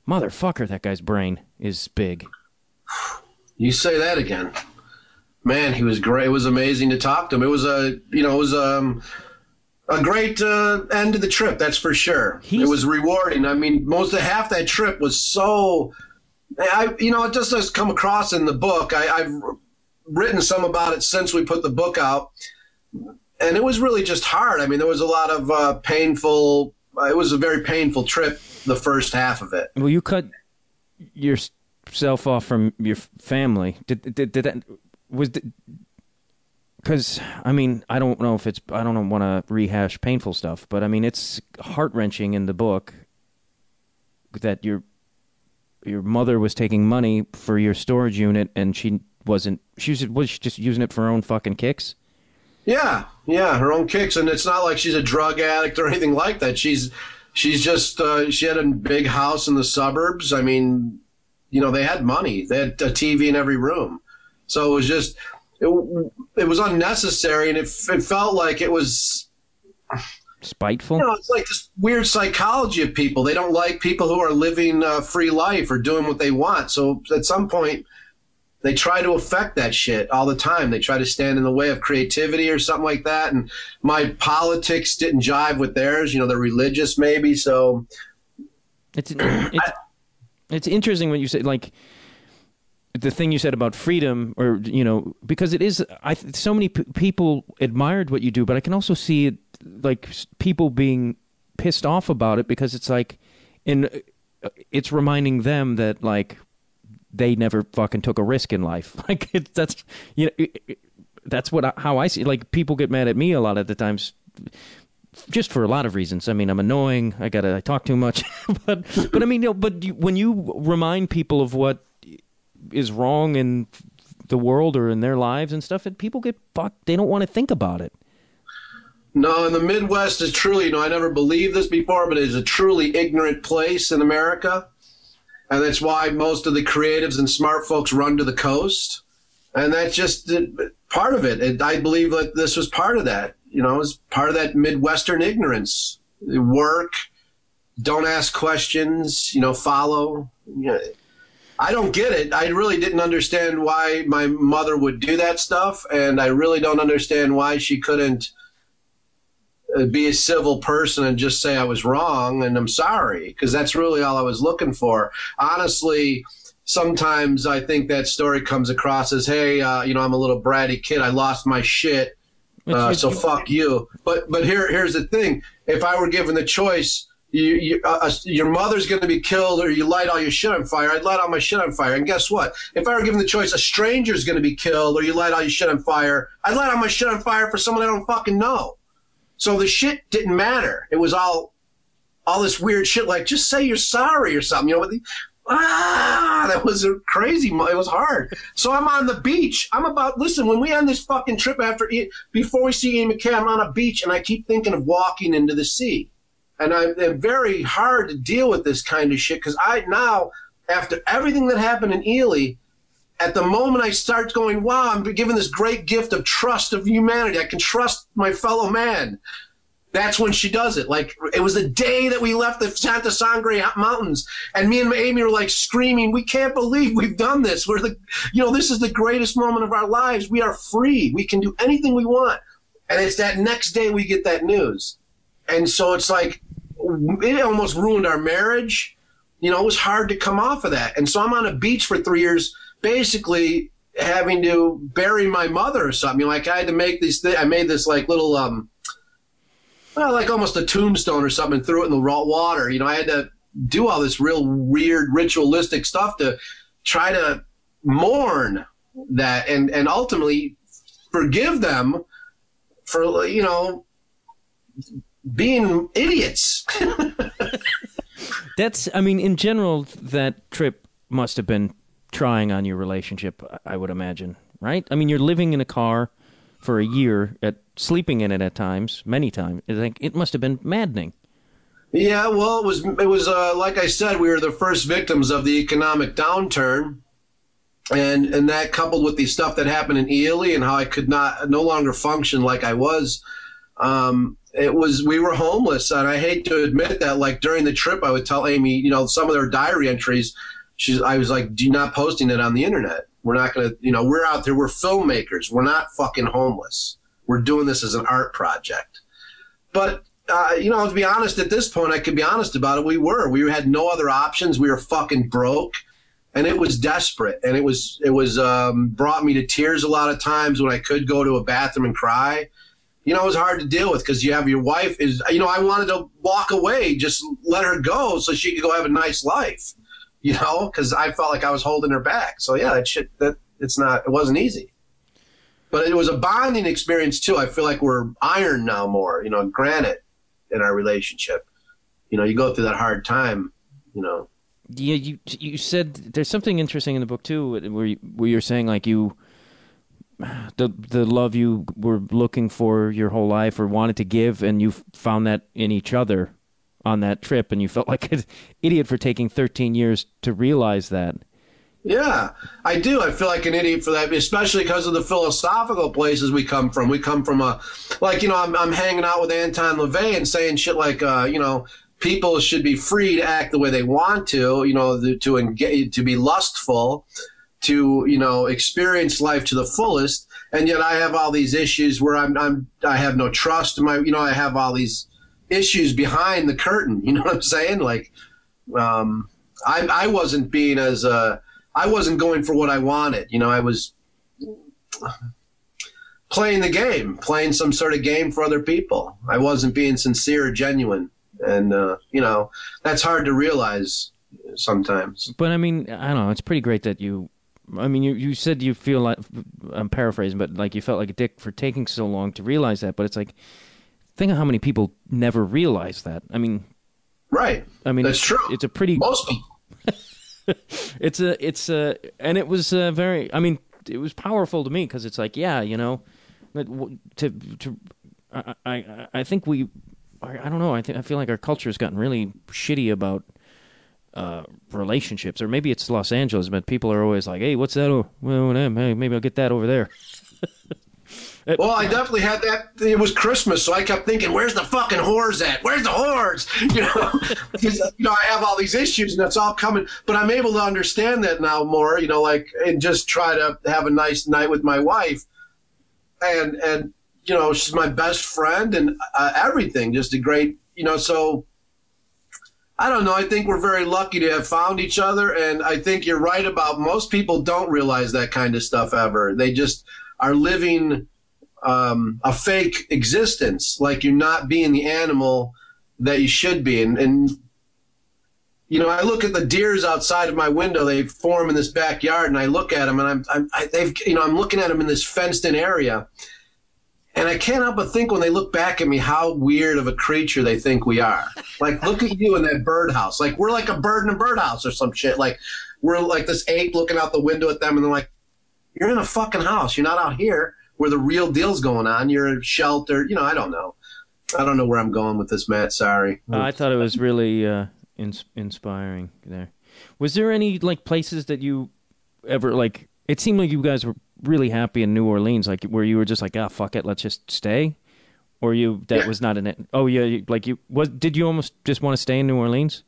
motherfucker, that guy's brain is big. You say that again, man. He was great. It was amazing to talk to him. It was a you know it was um, a great uh, end to the trip. That's for sure. He's- it was rewarding. I mean, most of half that trip was so. I you know it just does come across in the book. I, I've written some about it since we put the book out, and it was really just hard. I mean, there was a lot of uh, painful. It was a very painful trip. The first half of it. Well, you cut yourself off from your family. Did did, did that was because I mean I don't know if it's I don't want to rehash painful stuff, but I mean it's heart wrenching in the book that your your mother was taking money for your storage unit and she wasn't she was was she just using it for her own fucking kicks. Yeah, yeah, her own kicks, and it's not like she's a drug addict or anything like that. She's she's just uh, she had a big house in the suburbs. I mean, you know, they had money. They had a TV in every room, so it was just it, it was unnecessary, and it it felt like it was Spiteful. you know it's like this weird psychology of people. They don't like people who are living a free life or doing what they want. So at some point. They try to affect that shit all the time. They try to stand in the way of creativity or something like that. And my politics didn't jive with theirs. You know, they're religious maybe. So It's it's it's interesting when you say like the thing you said about freedom, or you know, because it is. I so many p- people admired what you do, but I can also see it like people being pissed off about it because it's like, in uh, it's reminding them that like they never fucking took a risk in life. Like it, that's you know. It, it- that's what I, how I see. Like people get mad at me a lot of the times just for a lot of reasons. I mean, I'm annoying. I gotta I talk too much, but but I mean, you know, but you, when you remind people of what is wrong in the world or in their lives and stuff, and people get fucked. They don't want to think about it. No, and the Midwest is truly, you know, I never believed this before, but it is a truly ignorant place in America. And that's why most of the creatives and smart folks run to the coast. And that's just part of it. And I believe that this was part of that, you know, it's part of that Midwestern ignorance. Work, don't ask questions, you know, follow. You know, I don't get it. I really didn't understand why my mother would do that stuff. And I really don't understand why she couldn't uh, be a civil person and just say I was wrong and I'm sorry because that's really all I was looking for. Honestly, sometimes I think that story comes across as, "Hey, uh, you know, I'm a little bratty kid. I lost my shit, uh, so fuck you." But but here here's the thing: if I were given the choice. You, you, uh, uh your mother's going to be killed, or you light all your shit on fire. I'd light all my shit on fire. And guess what? If I were given the choice, a stranger's going to be killed, or you light all your shit on fire. I'd light all my shit on fire for someone I don't fucking know. So the shit didn't matter. It was all all this weird shit like just say you're sorry or something. You know, the, ah, that was a crazy. It was hard. So I'm on the beach. I'm about listen. When we end this fucking trip after before we see Ian MacKaye, I'm on a beach and I keep thinking of walking into the sea, and I'm, I'm very hard to deal with this kind of shit because I now after everything that happened in Ely at the moment I start going, wow, I'm given this great gift of trust of humanity. I can trust my fellow man. That's when she does it. Like it was the day that we left the Santa Sangre Mountains, and me and Amy were like screaming, "We can't believe we've done this. We're the, you know, this is the greatest moment of our lives. We are free. We can do anything we want." And it's that next day we get that news, and so it's like it almost ruined our marriage. You know, it was hard to come off of that. And so I'm on a beach for three years basically having to bury my mother or something. Like I had to make these. Th- I made this like little, um, well, like almost a tombstone or something, and threw it in the raw water. You know, I had to do all this real weird ritualistic stuff to try to mourn that and and ultimately forgive them for you know being idiots. That's, I mean, in general, that trip must have been trying on your relationship, I would imagine, right? I mean, you're living in a car for a year, at sleeping in it at times, many times. I think it must have been maddening. Yeah, well, it was. It was uh, like I said, we were the first victims of the economic downturn, and and that coupled with the stuff that happened in Ely and how I could not no longer function like I was. Um, it was we were homeless, and I hate to admit that. Like during the trip, I would tell Amy, you know, some of their diary entries she's I was like, do not posting it on the internet. We're not gonna you know, we're out there, we're filmmakers, we're not fucking homeless. We're doing this as an art project. But uh, you know, to be honest, at this point, I can be honest about it. We were. We had no other options. We were fucking broke, and it was desperate. And it was it was um, brought me to tears a lot of times when I could go to a bathroom and cry. You know, it was hard to deal with because you have your wife is. You know, I wanted to walk away, just let her go so she could go have a nice life you know, because I felt like I was holding her back. So yeah, that shit, that it's not, it wasn't easy. But it was a bonding experience too. I feel like we're iron now more, you know, granite in our relationship. You know, you go through that hard time, you know. Yeah, you you said there's something interesting in the book too, where you, where you're saying like you the the love you were looking for your whole life or wanted to give, and you found that in each other on that trip, and you felt like an idiot for taking 13 years to realize that. Yeah, I do. I feel like an idiot for that, especially because of the philosophical places we come from. We come from a, like, you know, I'm, I'm hanging out with Anton LaVey and saying shit like, uh, you know, people should be free to act the way they want to, you know, to engage, to be lustful, to, you know, experience life to the fullest. And yet I have all these issues where I'm, I'm, I have no trust in my, you know, I have all these, issues behind the curtain. You know what I'm saying? Like, um, I, I wasn't being as uh, I wasn't going for what I wanted. You know, I was playing the game, playing some sort of game for other people. I wasn't being sincere or genuine, and uh, you know that's hard to realize sometimes. But I mean, I don't know. It's pretty great that you. I mean, you, you said you feel like I'm paraphrasing, but like you felt like a dick for taking so long to realize that. But it's like think of how many people never realize that. I mean, right? I mean, that's it's, true. It's a pretty most people. it's a it's a and it was a very. I mean, it was powerful to me because it's like, yeah, you know, to to. I I, I think we I, I don't know I think I feel like our culture has gotten really shitty about uh, relationships, or maybe it's Los Angeles, but people are always like, "Hey, what's that? Oh, well, hey, maybe I'll get that over there." Well, I definitely had that. It was Christmas, so I kept thinking, "Where's the fucking whores at? Where's the whores?" You know, you know I have all these issues, and that's all coming. But I'm able to understand that now more. You know, like and just try to have a nice night with my wife, and and you know she's my best friend and uh, everything. Just a great, you know. So I don't know. I think we're very lucky to have found each other, and I think you're right about most people don't realize that kind of stuff ever. They just are living um, a fake existence, like you're not being the animal that you should be. And, and you know, I look at the deers outside of my window. They form in this backyard, and I look at them, and I'm, I'm I, they've, you know, I'm looking at them in this fenced-in area, and I can't help but think when they look back at me how weird of a creature they think we are. Like, look at you in that birdhouse. Like, we're like a bird in a birdhouse or some shit. Like, we're like this ape looking out the window at them, and they're like, "You're in a fucking house. You're not out here." where the real deal's going on. You're sheltered. You know, I don't know. I don't know where I'm going with this, Matt. Sorry. Uh, I thought it was really uh, ins- inspiring there. Was there any like places that you ever like? It seemed like you guys were really happy in New Orleans, like where you were just like, ah, fuck it, let's just stay. Or you that Yeah. was not an it. Oh yeah, you, like you was. Did you almost just want to stay in New Orleans?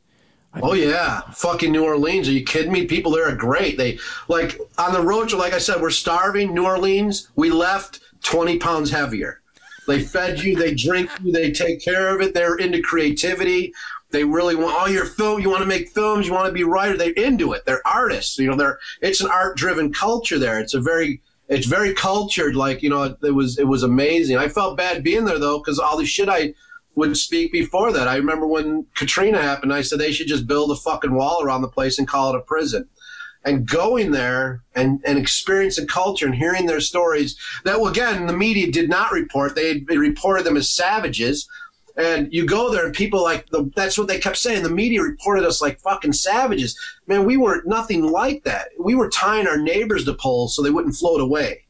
Oh yeah, fucking New Orleans. Are you kidding me? People there are great. They like on the road. Like I said, we're starving. New Orleans. We left twenty pounds heavier. They fed you. They drink you. They take care of it. They're into creativity. They really want oh, all your film. You want to make films. You want to be writer. They're into it. They're artists. You know, they're. It's an art driven culture there. It's a very. It's very cultured. Like you know, it, it was. It was amazing. I felt bad being there though, because all the shit I would speak before that. I remember when Katrina happened, I said they should just build a fucking wall around the place and call it a prison. And going there and, and experiencing culture and hearing their stories that, well, again, the media did not report. They, they reported them as savages. And you go there and people like, the, that's what they kept saying. The media reported us like fucking savages. Man, we weren't nothing like that. We were tying our neighbors to poles so they wouldn't float away.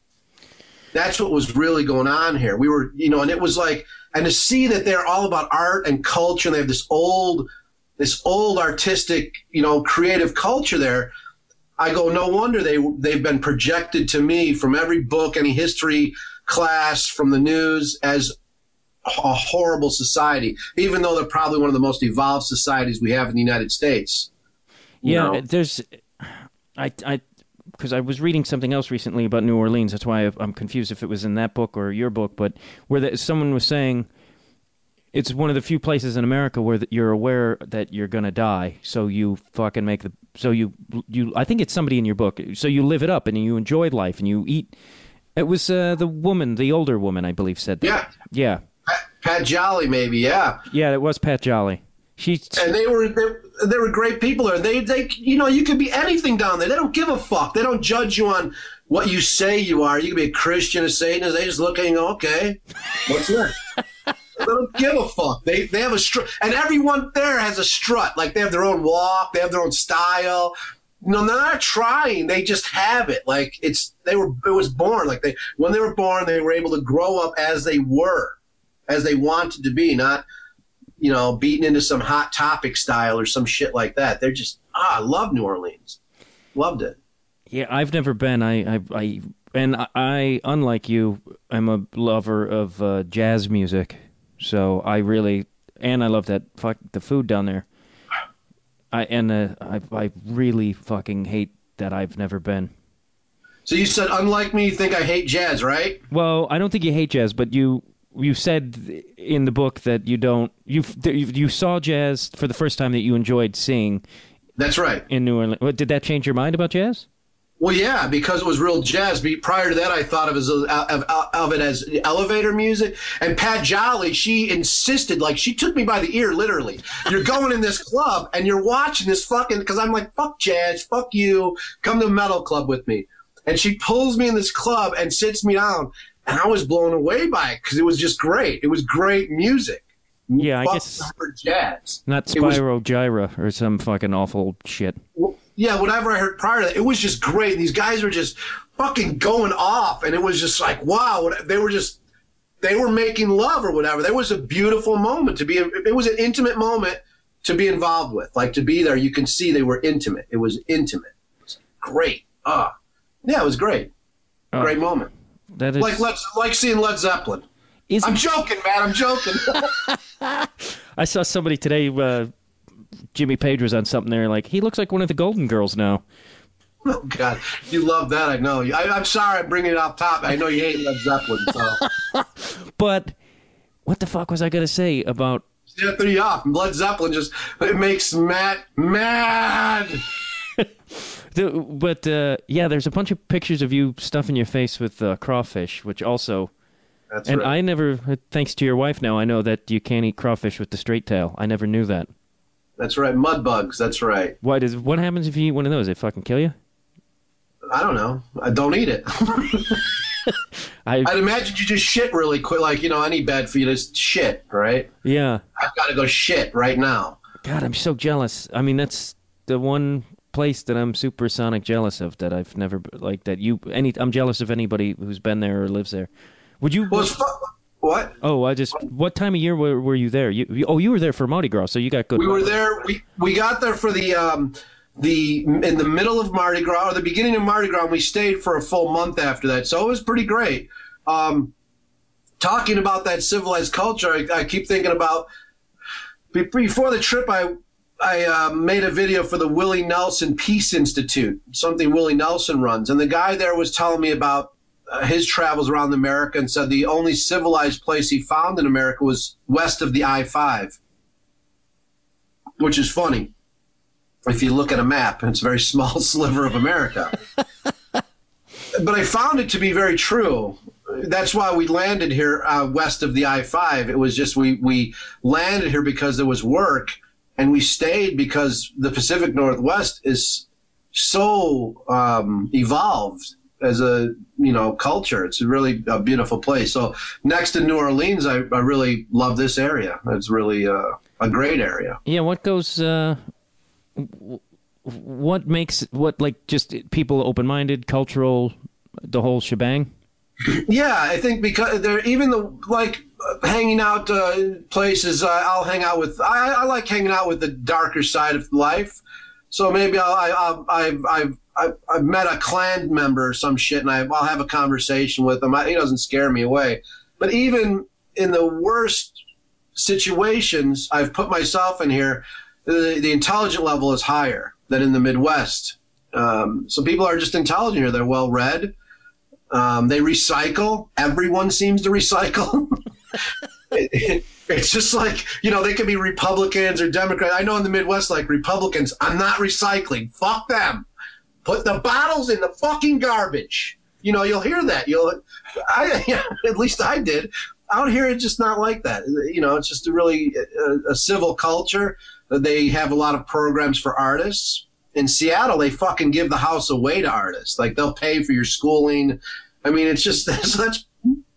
That's what was really going on here. We were, you know, and it was like, and to see that they're all about art and culture and they have this old this old artistic you know creative culture there i go no wonder they they've been projected to me from every book any history class from the news as a horrible society even though they're probably one of the most evolved societies we have in the united states Yeah, know? there's. I I because I was reading something else recently about New Orleans. That's why I'm confused if it was in that book or your book. But where the, someone was saying it's one of the few places in America where that you're aware that you're gonna die, so you fucking make the so you you. I think it's somebody in your book. So you live it up and you enjoy life and you eat. It was uh, the woman, the older woman, I believe, said that. yeah Yeah, pat, Pat Jolly maybe yeah yeah. It was Pat Jolly. She and they were they, they were great people there. They they you know you could be anything down there. They don't give a fuck. They don't judge you on what you say you are. You can be a Christian, a Satanist. They just look at you and go, okay, what's that? they don't give a fuck. They they have a strut, and everyone there has a strut. Like they have their own walk. They have their own style. No, they're not trying. They just have it. Like it's they were. It was born. Like they when they were born, they were able to grow up as they were, as they wanted to be. Not you know, beaten into some hot topic style or some shit like that. They're just ah, I love New Orleans. Loved it. Yeah, I've never been. I, I, I and I, unlike you, I'm a lover of uh, jazz music. So I really, and I love that fuck the food down there. I and uh, I, I really fucking hate that I've never been. So you said, unlike me, you think I hate jazz, right? Well, I don't think you hate jazz, but you you said in the book that you don't you you saw jazz for the first time that you enjoyed seeing That's right. in New Orleans. Did that change your mind about jazz? Well, yeah, because it was real jazz. Prior to that, I thought of, as of, of it as elevator music. And Pat Jolly, she insisted, like she took me by the ear, literally. You're going in this club and you're watching this fucking. Because I'm like, fuck jazz, fuck you. Come to a metal club with me. And she pulls me in this club and sits me down, and I was blown away by it because it was just great. It was great music. Yeah, I guess- jazz. Not It was- Spyro Gyra or some fucking awful shit. yeah, whatever I heard prior to that, it was just great. These guys were just fucking going off, and it was just like, wow, they were just. they were making love or whatever. There was a beautiful moment to be. It was an intimate moment to be involved with, like to be there. You can see they were intimate. It was intimate. It was great. Ah, yeah, it was great. Oh. Great moment. That is Like let's like seeing Led Zeppelin. Is- I'm joking, man. I'm joking. I saw somebody today. Uh, Jimmy Page was on something there. Like he looks like one of the Golden Girls now. oh God, you love that. I know. I, I'm sorry. I'm bringing it off top. I know you hate Led Zeppelin. So But what the fuck was I gonna say about? yeah, threw you off. Led Zeppelin just it makes Matt mad. But uh, yeah, there's a bunch of pictures of you stuffing your face with uh, crawfish, which also. That's And right. I never, thanks to your wife now, I know that you can't eat crawfish with the straight tail. I never knew that. That's right. Mud bugs. That's right. Why does? What happens if you eat one of those? They fucking kill you. I don't know. I don't eat it. I I'd imagine you just shit really quick, like you know any bad fetus shit, right? yeah. I've got to go shit right now. God, I'm so jealous. I mean, that's the one place that I'm supersonic jealous of. That I've never like that you any. I'm jealous of anybody who's been there or lives there. Would you? Well, what? oh, I just. What time of year were, were you there? You, you- oh, you were there for Mardi Gras, so you got good. We were there. We we got there for the um the in the middle of Mardi Gras or the beginning of Mardi Gras. and We stayed for a full month after that, so it was pretty great. Um, talking about that civilized culture, I, I keep thinking about before the trip. I I uh, made a video for the Willie Nelson Peace Institute, something Willie Nelson runs, and the guy there was telling me about uh, his travels around America and said the only civilized place he found in America was west of the I five which is funny. If you look at a map, it's a very small sliver of America. but I found it to be very true. That's why we landed here uh, west of the I 5. It was just we, we landed here because there was work, and we stayed because the Pacific Northwest is so um, evolved as a you know culture. It's really a beautiful place. So next to New Orleans, I, I really love this area. It's really uh, a great area. Yeah, what goes? Uh, what makes what like just people open minded, cultural, the whole shebang? Yeah, I think because they're even the like hanging out uh, places. Uh, I'll hang out with. I, I like hanging out with the darker side of life. So maybe I'll, I, I'll, I've I've I've met a Klan member or some shit, and I, I'll have a conversation with him. I, he doesn't scare me away. But even in the worst situations, I've put myself in here. The, the intelligent level is higher than in the Midwest. Um, so people are just intelligent here. They're well read. Um, they recycle. Everyone seems to recycle. It- it- it's just like you know they can be Republicans or Democrats. I know in the Midwest, like Republicans, I'm not recycling. Fuck them. Put the bottles in the fucking garbage. You know, you'll hear that. You'll, I, yeah, at least I did. Out here, it's just not like that. You know, it's just a really a, a civil culture. They have a lot of programs for artists. In Seattle, they fucking give the house away to artists. Like they'll pay for your schooling. I mean, it's just that's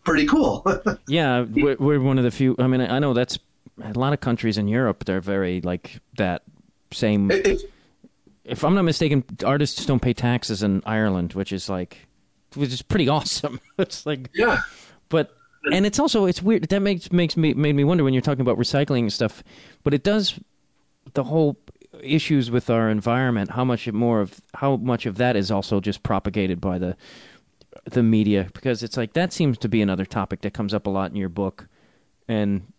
pretty cool. Yeah, we're, we're one of the few. I mean, I know that's a lot of countries in Europe. They're very like that same. It- it- If I'm not mistaken, artists don't pay taxes in Ireland, which is like, which is pretty awesome. it's like, yeah. but and it's also it's weird that makes makes me made me wonder when you're talking about recycling and stuff. But it does the whole issues with our environment. How much more of how much of that is also just propagated by the the media because it's like that seems to be another topic that comes up a lot in your book, and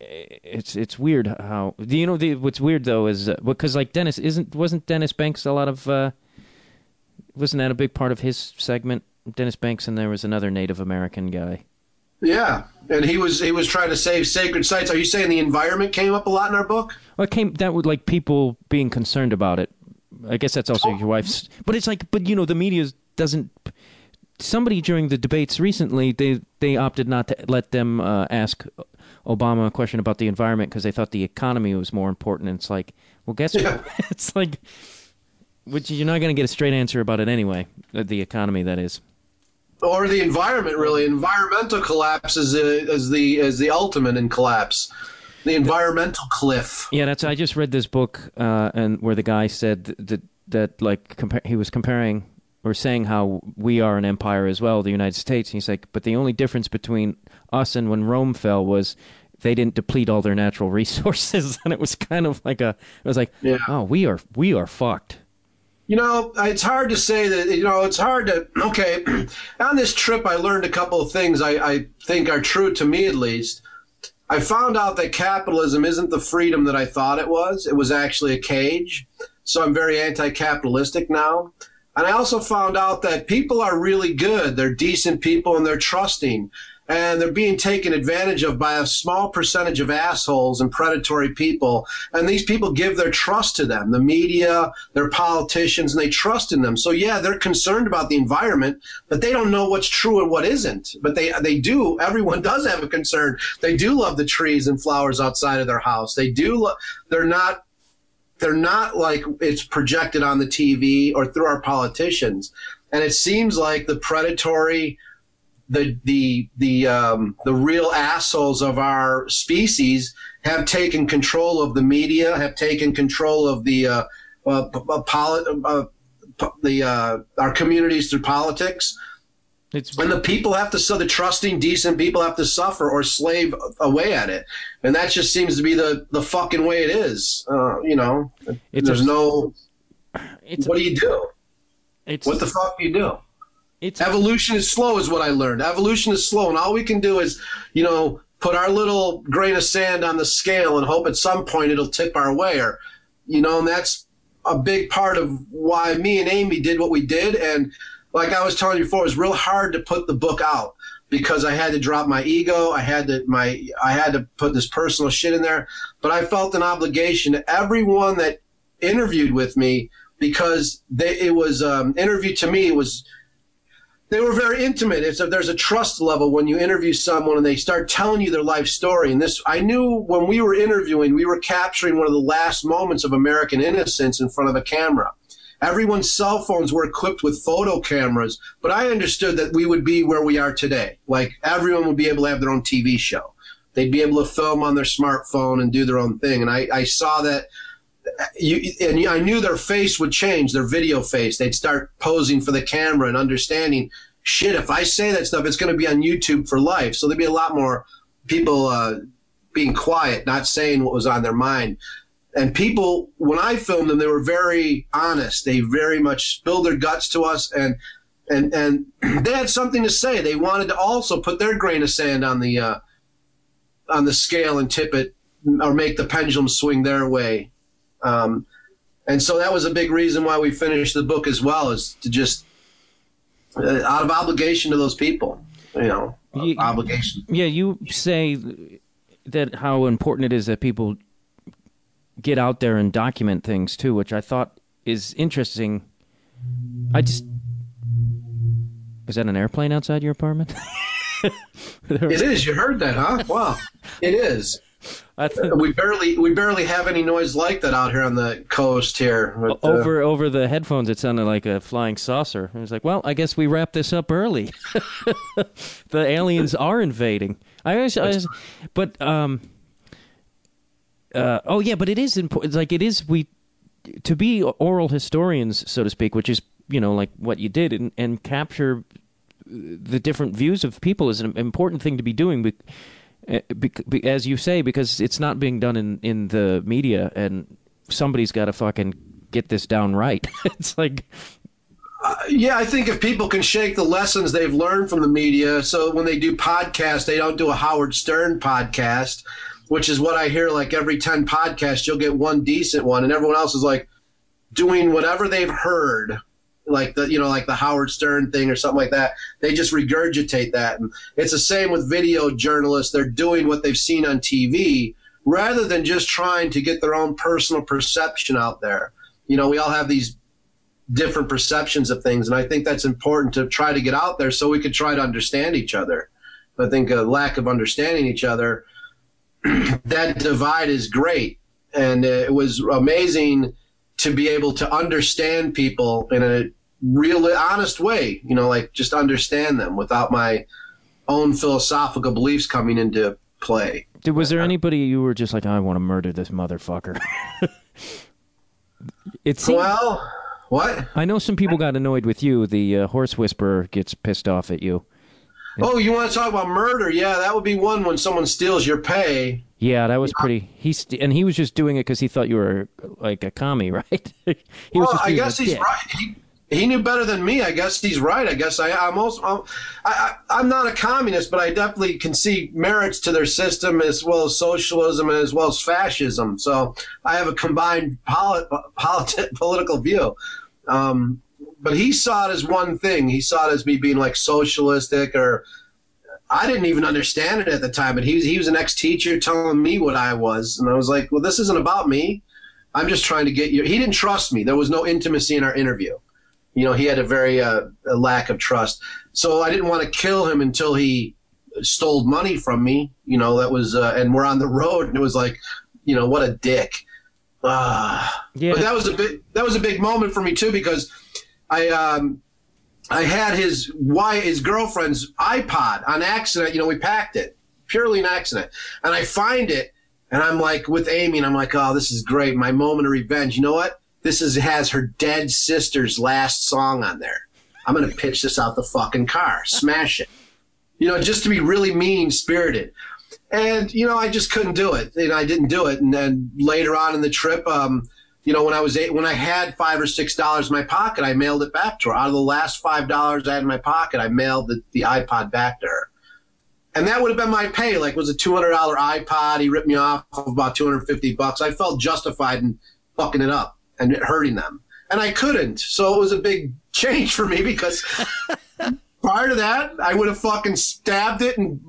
it's it's weird how do you know the, what's weird though is uh, because like Dennis isn't wasn't Dennis Banks a lot of uh, wasn't that a big part of his segment? Dennis Banks and there was another Native American guy. Yeah, and he was he was trying to save sacred sites. Are you saying the environment came up a lot in our book? well it came that would like people being concerned about it. I guess that's also your wife's but it's like but you know the media doesn't somebody during the debates recently they they opted not to let them uh, ask Obama a question about the environment because they thought the economy was more important. And it's like, well, guess Yeah. what? it's like, which you're not going to get a straight answer about it anyway. uh, The economy, that is. Or the environment really? Environmental collapse is, uh, is the is the ultimate in collapse. The environmental cliff. Yeah, that's. I just read this book, uh, and where the guy said that that, like compar- he was comparing or saying how we are an empire as well, the United States. And he's like, but the only difference between us and when Rome fell was they didn't deplete all their natural resources, and it was kind of like a, it was like, Yeah. oh, we are we are fucked. You know, it's hard to say that, you know, it's hard to, okay, on this trip, I learned a couple of things I, I think are true to me at least. I found out that capitalism isn't the freedom that I thought it was. It was actually a cage. So I'm very anti capitalistic now. And I also found out that people are really good. They're decent people and they're trusting. And they're being taken advantage of by a small percentage of assholes and predatory people. And these people give their trust to them, the media, their politicians, and they trust in them. So yeah, they're concerned about the environment, but they don't know what's true and what isn't. But they, they do, everyone does have a concern. They do love the trees and flowers outside of their house. They do, lo- they're not they're not like it's projected on the TV or through our politicians. And it seems like the predatory, the the the um, the real assholes of our species have taken control of the media, have taken control of the uh, uh, uh, poli- uh, the uh, our communities through politics. It's And the people have to, so the trusting, decent people have to suffer or slave away at it. And that just seems to be the, the fucking way it is. Uh, you know, It's there's a- no, it's what do you do? it's What the fuck do you do? it's Evolution is slow, is what I learned. Evolution is slow. And all we can do is, you know, put our little grain of sand on the scale and hope at some point it'll tip our way. Or, you know, and that's a big part of why me and Amy did what we did. And like I was telling you before, it was real hard to put the book out because I had to drop my ego. I had to my I had to put this personal shit in there. But I felt an obligation to everyone that interviewed with me because they, it was um, interview to me. It was they were very intimate. It's a, there's a trust level when you interview someone and they start telling you their life story. And this, I knew when we were interviewing, we were capturing one of the last moments of American innocence in front of a camera. Everyone's cell phones were equipped with photo cameras, but I understood that we would be where we are today. Like everyone would be able to have their own TV show. They'd be able to film on their smartphone and do their own thing. And I, I saw that you, and I knew their face would change, their video face. They'd start posing for the camera and understanding, shit, if I say that stuff, it's going to be on YouTube for life. So there'd be a lot more people uh, being quiet, not saying what was on their mind. And people, when I filmed them, they were very honest. They very much spilled their guts to us, and and and they had something to say. They wanted to also put their grain of sand on the uh, on the scale and tip it, or make the pendulum swing their way. Um, and so that was a big reason why we finished the book as well, is to just uh, out of obligation to those people, you know, You- obligation. Yeah, you say that how important it is that people get out there and document things too, which I thought is interesting. I just is that an airplane outside your apartment? It is. You heard that, huh? Wow, it is. We barely we barely have any noise like that out here on the coast here. But, uh, over over the headphones, it sounded like a flying saucer. I was like, well, I guess we wrap this up early. the aliens are invading. I was, I was but um, uh, oh yeah, but it is important. Like it is we to be oral historians, so to speak, which is you know like what you did and, and capture the different views of people is an important thing to be doing. Uh, be, as you say, because it's not being done in, in the media, and somebody's got to fucking get this down right. it's like, yeah, I think if people can shake the lessons they've learned from the media, so when they do podcasts, they don't do a Howard Stern podcast, which is what I hear. Like every ten podcasts, you'll get one decent one, and everyone else is like doing whatever they've heard like the you know like the Howard Stern thing or something like that. They just regurgitate that, and it's the same with video journalists. They're doing what they've seen on TV rather than just trying to get their own personal perception out there. You know, we all have these different perceptions of things, and I think that's important to try to get out there so we could try to understand each other. I think a lack of understanding each other, that divide is great, and it was amazing to be able to understand people in a real honest way you know like just understand them without my own philosophical beliefs coming into play Did, was there anybody you were just like, I want to murder this motherfucker? it well What? I know some people got annoyed with you. The uh, horse whisperer gets pissed off at you. Oh, you want to talk about murder? Yeah, that would be one when someone steals your pay. Yeah, that was pretty. He's and he was just doing it because he thought you were like a commie, right? he was Well, I guess he's dick. right. He, he knew better than me. I guess he's right. I guess I, I'm also, I'm, I, I'm not a communist, but I definitely can see merits to their system as well as socialism and as well as fascism. So I have a combined polit, politi- political view. Um, but he saw it as one thing. He saw it as me being like socialistic or I didn't even understand it at the time. But he was, he was an ex-teacher telling me what I was. And I was like, well, this isn't about me. I'm just trying to get you. He didn't trust me. There was no intimacy in our interview. You know, he had a very uh, a lack of trust. So I didn't want to kill him until he stole money from me. You know, that was, uh, and we're on the road, and it was like, you know, what a dick. Ah. Yeah. But that was a big that was a big moment for me too because I um I had his wife his girlfriend's iPod on accident. You know, we packed it purely an accident, and I find it, and I'm like with Amy, and I'm like, oh, this is great, my moment of revenge. You know what? This is has her dead sister's last song on there. I'm gonna pitch this out the fucking car, smash it. You know, just to be really mean spirited. And you know, I just couldn't do it, and I didn't do it. And then later on in the trip, um, you know, when I was eight, when I had five or six dollars in my pocket, I mailed it back to her. Out of the last five dollars I had in my pocket, I mailed the, the iPod back to her. And that would have been my pay. Like, it was a two hundred dollar iPod. He ripped me off of about two hundred fifty bucks. I felt justified in fucking it up and hurting them, and I couldn't. So it was a big change for me because prior to that, I would have fucking stabbed it and,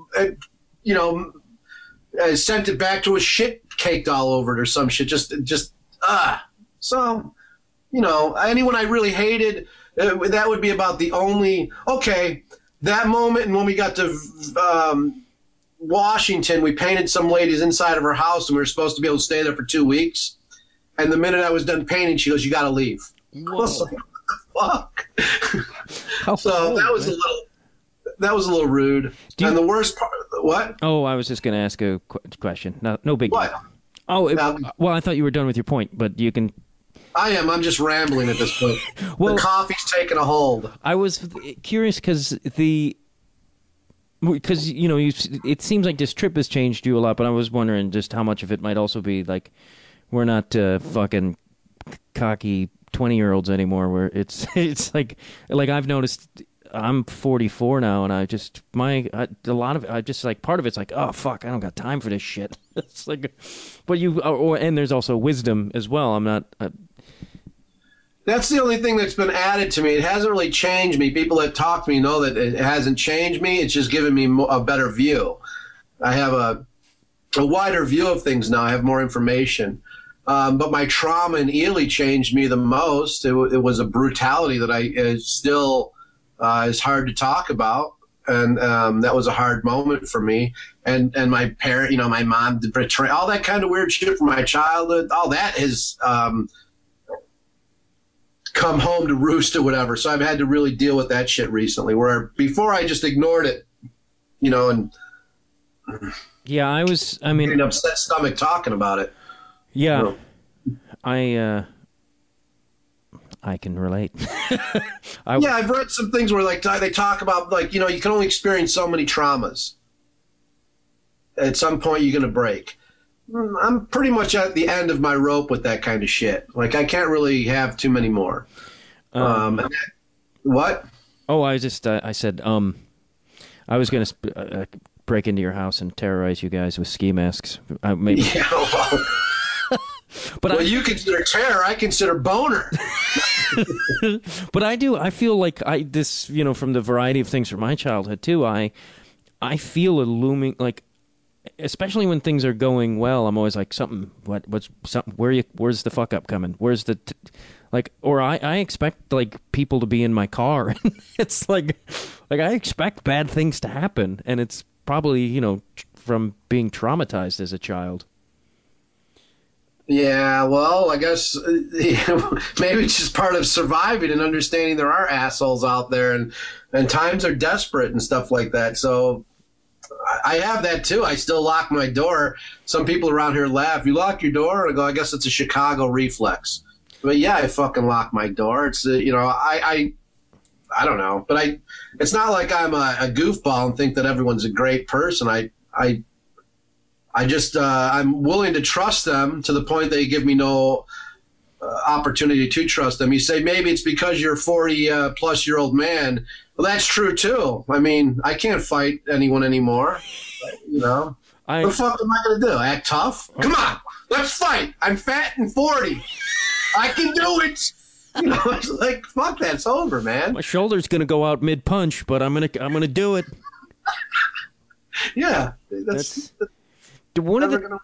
you know, uh, sent it back to a shit caked all over it or some shit. Just, just, ah. So, you know, anyone I really hated, uh, that would be about the only, okay, that moment and when we got to um, Washington, we painted some ladies inside of her house and we were supposed to be able to stay there for two weeks. And the minute I was done painting, she goes, you got to leave. I was like, what the fuck? So cool, that was a little, that was a little rude. You- and the worst part, what? Oh, I was just going to ask a qu- question. No, no big. What? Oh, it, Now- well, I thought you were done with your point, but you can. I am. I'm just rambling at this point. Well- the coffee's taking a hold. I was curious because the because you know you it seems like this trip has changed you a lot, but I was wondering just how much of it might also be like we're not uh, fucking cocky twenty year olds anymore. Where it's it's like like I've noticed. I'm 44 now, and I just my I, a lot of I just like part of it's like oh fuck I don't got time for this shit. it's like, but you or, or and there's also wisdom as well. I'm not uh, That's the only thing that's been added to me. It hasn't really changed me. People that talk to me know that it hasn't changed me. It's just given me a better view. I have a a wider view of things now. I have more information. Um, but my trauma in Ely changed me the most. It, it was a brutality that I is still uh, is hard to talk about, and um, that was a hard moment for me. And and my parent, you know, my mom betrayed all that kind of weird shit from my childhood. All that is. Um, come home to roost or whatever. So I've had to really deal with that shit recently. Where before I just ignored it, you know, and yeah I was I mean getting upset stomach talking about it. Yeah, No. I uh, I can relate. I, Yeah, I've read some things where like they talk about like you know you can only experience so many traumas. At some point, you're gonna break. Mm, I'm pretty much at the end of my rope with that kind of shit. Like I can't really have too many more. Um, that- what? Oh, I just uh, I said um, I was gonna sp- uh, uh, break into your house and terrorize you guys with ski masks. Uh, maybe, Yeah, well, but well, I you consider terror. I consider boner. but I do. I feel like I this you know from the variety of things from my childhood too. I I feel a looming like. Especially when things are going well, I'm always like something. What? What's something? Where you? Where's the fuck up coming? Where's the, t- like? Or I, I expect like people to be in my car. it's like, like I expect bad things to happen, and it's probably you know from being traumatized as a child. Yeah, well, I guess uh, maybe it's just part of surviving and understanding there are assholes out there and and times are desperate and stuff like that. So I- have that too. I still lock my door. Some people around here laugh. You lock your door? I go, I guess it's a Chicago reflex. but yeah, I fucking lock my door. It's uh, you know, I, I, I don't know, but I, it's not like I'm a, a goofball and think that everyone's a great person. I, I, I just uh, I'm willing to trust them to the point they give me no uh, opportunity to trust them. You say maybe it's because you're a 40 uh, plus year old man. Well, that's true too. I mean, I can't fight anyone anymore. You know, I what the fuck am I going to do? Act tough? Come on, let's fight. I'm fat and 40. I can do it. You know, it's like fuck that. It's over, man. my shoulder's gonna go out mid punch, but I'm gonna I'm gonna do it. Yeah, that's, That's one of the gonna.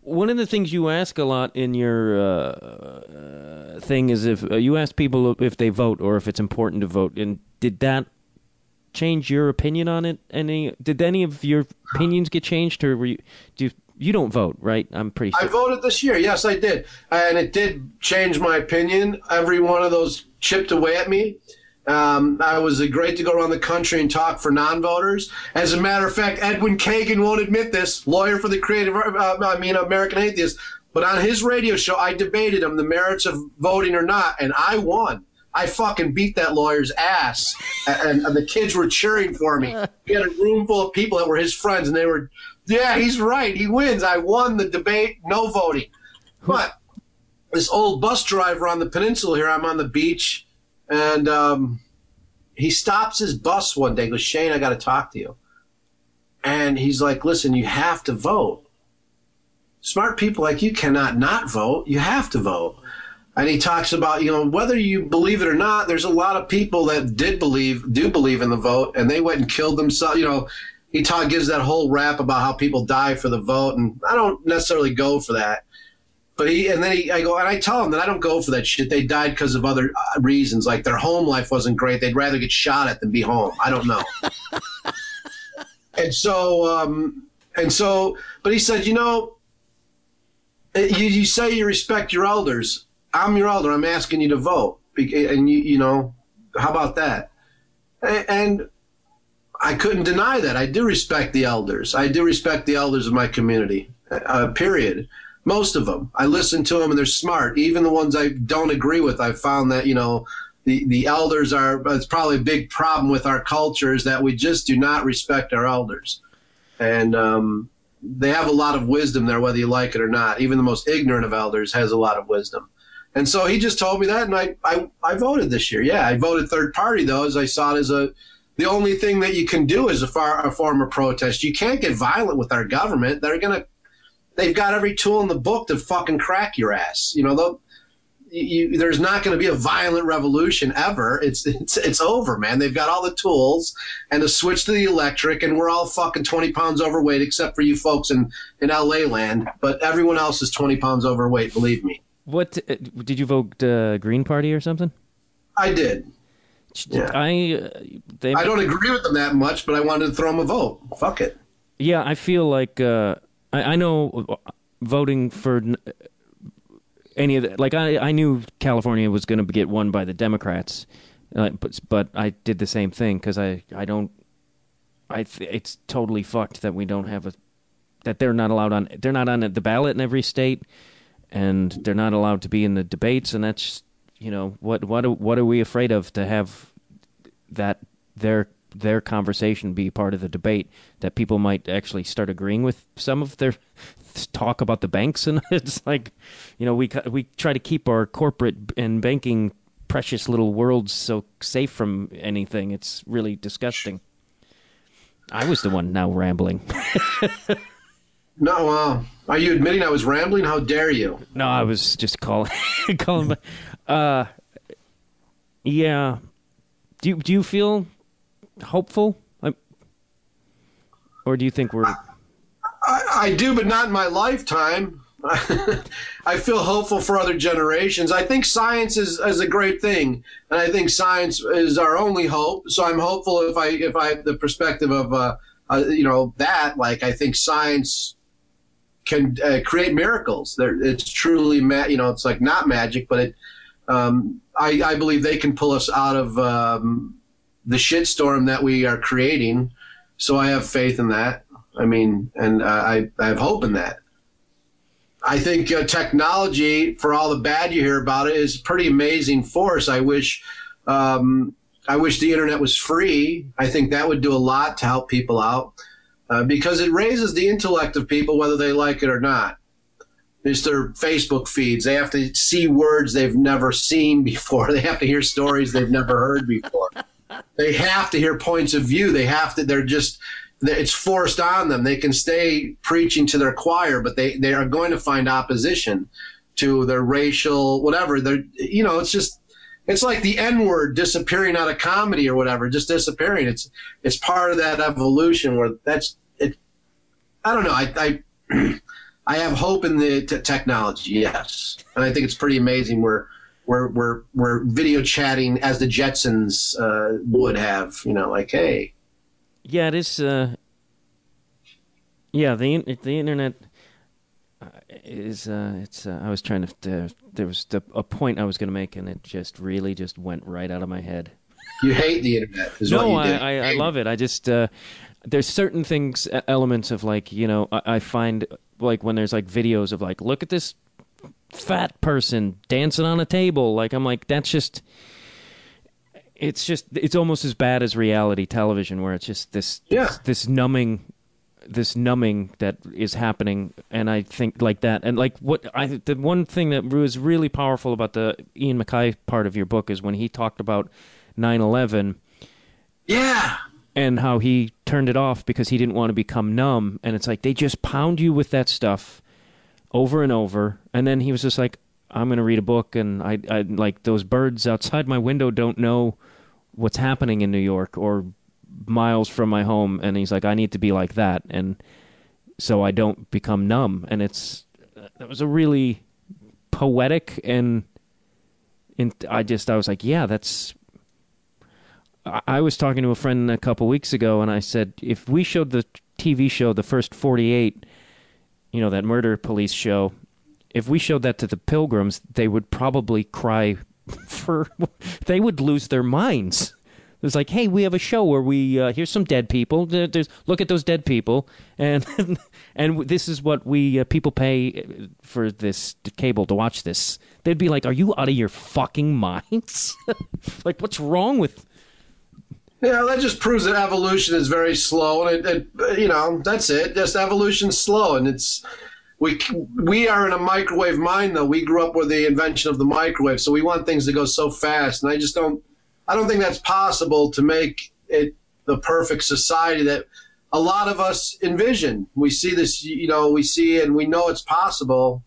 one of the things you ask a lot in your uh, uh, thing is if uh, you ask people if they vote or if it's important to vote. And did that change your opinion on it? Any did any of your opinions get changed, or were you do you, you don't vote, right? I'm pretty I voted this year. Yes, I did, and it did change my opinion. Every one of those chipped away at me. Um, I was uh, great to go around the country and talk for non-voters. As a matter of fact, Edwin Kagin won't admit this. Lawyer for the creative, uh, I mean, American Atheist. But on his radio show, I debated him the merits of voting or not, and I won. I fucking beat that lawyer's ass, and, and the kids were cheering for me. He had a room full of people that were his friends, and they were, yeah, he's right. He wins. I won the debate. No voting. But this old bus driver on the peninsula here, I'm on the beach, and um, he stops his bus one day. Goes, Shane, I got to talk to you. And he's like, listen, you have to vote. Smart people like you cannot not vote. You have to vote. And he talks about, you know, whether you believe it or not, there's a lot of people that did believe, do believe in the vote, and they went and killed themselves. You know, he talk, gives that whole rap about how people die for the vote, and I don't necessarily go for that. But he, and then he, I go, and I tell him that I don't go for that shit. They died because of other uh, reasons, like their home life wasn't great. They'd rather get shot at than be home. I don't know. and so, um, and so, but he said, you know, you, you say you respect your elders. I'm your elder. I'm asking you to vote, and you, you know, how about that? And I couldn't deny that. I do respect the elders. I do respect the elders of my community. Uh, period. Most of them. I listen to them, and they're smart. Even the ones I don't agree with, I found that you know. The, the elders are it's probably a big problem with our culture is that we just do not respect our elders and um, they have a lot of wisdom there whether you like it or not even the most ignorant of elders has a lot of wisdom and so he just told me that, and I, I, I voted this year. Yeah, I voted third party though, as I saw it as a the only thing that you can do is a, far, a form of protest. You can't get violent with our government. They're gonna, they've got every tool in the book to fucking crack your ass. You know, you, there's not going to be a violent revolution ever. It's it's it's over, man. They've got all the tools and to switch to the electric, and we're all fucking twenty pounds overweight, except for you folks in in LA land. But everyone else is twenty pounds overweight. Believe me, What uh, did you vote? Uh, Green Party or something? I did. Yeah. I uh, they I don't agree with them that much, but I wanted to throw them a vote. Fuck it. Yeah, I feel like uh, I, I know voting for any of the, like I, I knew California was going to get won by the Democrats, uh, but but I did the same thing because I I don't I th- it's totally fucked that we don't have a that they're not allowed on they're not on the ballot in every state and they're not allowed to be in the debates and that's you know what what what are we afraid of to have that their their conversation be part of the debate that people might actually start agreeing with some of their talk about the banks? And it's like you know we we try to keep our corporate and banking precious little worlds so safe from anything. It's really disgusting. I was the one now rambling No, uh, are you admitting I was rambling? How dare you? no i was just calling calling uh yeah do you, do you feel hopeful I, or do you think we're I, I do, but not in my lifetime. I feel hopeful for other generations. I think science is, is a great thing, and I think science is our only hope. So I'm hopeful if I if I the perspective of uh, uh, you know that like I think science can uh, create miracles. There, it's truly ma- you know it's like not magic, but it. Um, I, I believe they can pull us out of um, the shitstorm that we are creating. So I have faith in that. I mean, and uh, I I have hope in that. I think uh, technology, for all the bad you hear about it, is a pretty amazing force. I wish, um, I wish the internet was free. I think that would do a lot to help people out uh, because it raises the intellect of people, whether they like it or not. It's their Facebook feeds. They have to see words they've never seen before. They have to hear stories they've never heard before. They have to hear points of view. They have to. They're just it's forced on them. They can stay preaching to their choir, but they, they are going to find opposition to their racial, whatever. They're, you know, it's just, it's like the N word disappearing out of comedy or whatever, just disappearing. It's, it's part of that evolution where that's, I don't know. I, I, I have hope in the t- technology. Yes. And I think it's pretty amazing where, we're, we're, we're video chatting as the Jetsons, uh, would have, you know, like, Hey, yeah, it is. Uh, yeah, the the internet uh, is. Uh, it's. Uh, I was trying to. Uh, there was the, a point I was going to make, and it just really just went right out of my head. You hate the internet. no, I, I, I love it. I just uh, there's certain things, elements of like you know, I, I find like when there's like videos of like, look at this fat person dancing on a table. Like I'm like, that's just it's just it's almost as bad as reality television where it's just this yeah. this, this numbing this numbing that is happening and i think like that and like what i the one thing that was really powerful about the ian MacKaye part of your book is when he talked about 9-11 yeah and how he turned it off because he didn't want to become numb. And it's like they just pound you with that stuff over and over. And then he was just like i'm going to read a book and i i like those birds outside my window don't know what's happening in New York or miles from my home. And he's like I need to be like that. And so I don't become numb. And it's that was a really poetic and and I just I was like yeah that's I was talking to a friend a couple weeks ago and I said if we showed the TV show the first 48 you know that murder police show if we showed that to the pilgrims they would probably cry for they would lose their minds. It was like, hey, we have a show where we uh, here's some dead people. There's look at those dead people, and and this is what we uh, people pay for this cable to watch this. They'd be like, are you out of your fucking minds? like, what's wrong with? Yeah, that just proves that evolution is very slow, and it, it you know that's it. Just evolution's slow, and it's we we are in a microwave mind though. We grew up with the invention of the microwave, so we want things to go so fast, and I just don't. I don't think that's possible to make it the perfect society that a lot of us envision. We see this, you know, we see and we know it's possible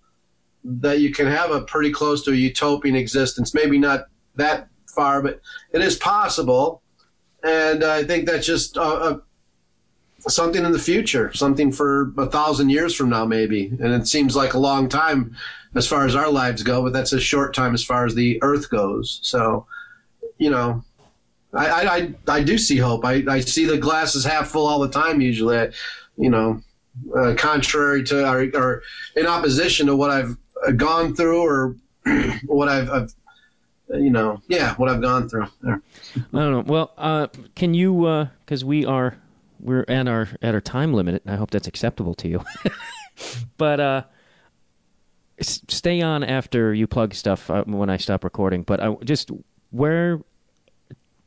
that you can have a pretty close to a utopian existence. Maybe not that far, but it is possible. And I think that's just a, a something in the future, something for a thousand years from now, maybe. And it seems like a long time as far as our lives go, but that's a short time as far as the Earth goes. So, you know, I I, I do see hope. I, I see the glass is half full all the time. Usually, I, you know, uh, contrary to or, or, in opposition to what I've gone through or what I've, I've you know, yeah, what I've gone through. There. I don't know. Well, uh, can you? Because uh, we are we're at our at our time limit. I hope that's acceptable to you. but uh, stay on after you plug stuff uh, when I stop recording. But I just where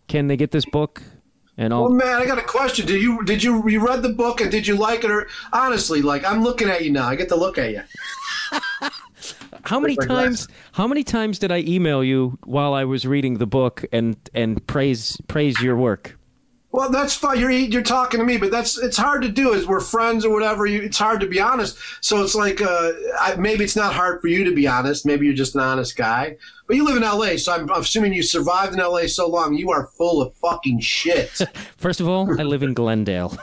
can they get this book? And all. Well, man, I got a question. Did you did you you read the book and did you like it or honestly, like I'm looking at you now. I get to look at you. how many times how many times did I email you while I was reading the book and and praise praise your work? Well, that's fine. You're you're talking to me, but that's it's hard to do. As we're friends or whatever, you, it's hard to be honest. So it's like uh, I, maybe it's not hard for you to be honest. Maybe you're just an honest guy. But you live in L.A., so I'm, I'm assuming you survived in L.A. so long. You are full of fucking shit. First of all, I live in Glendale.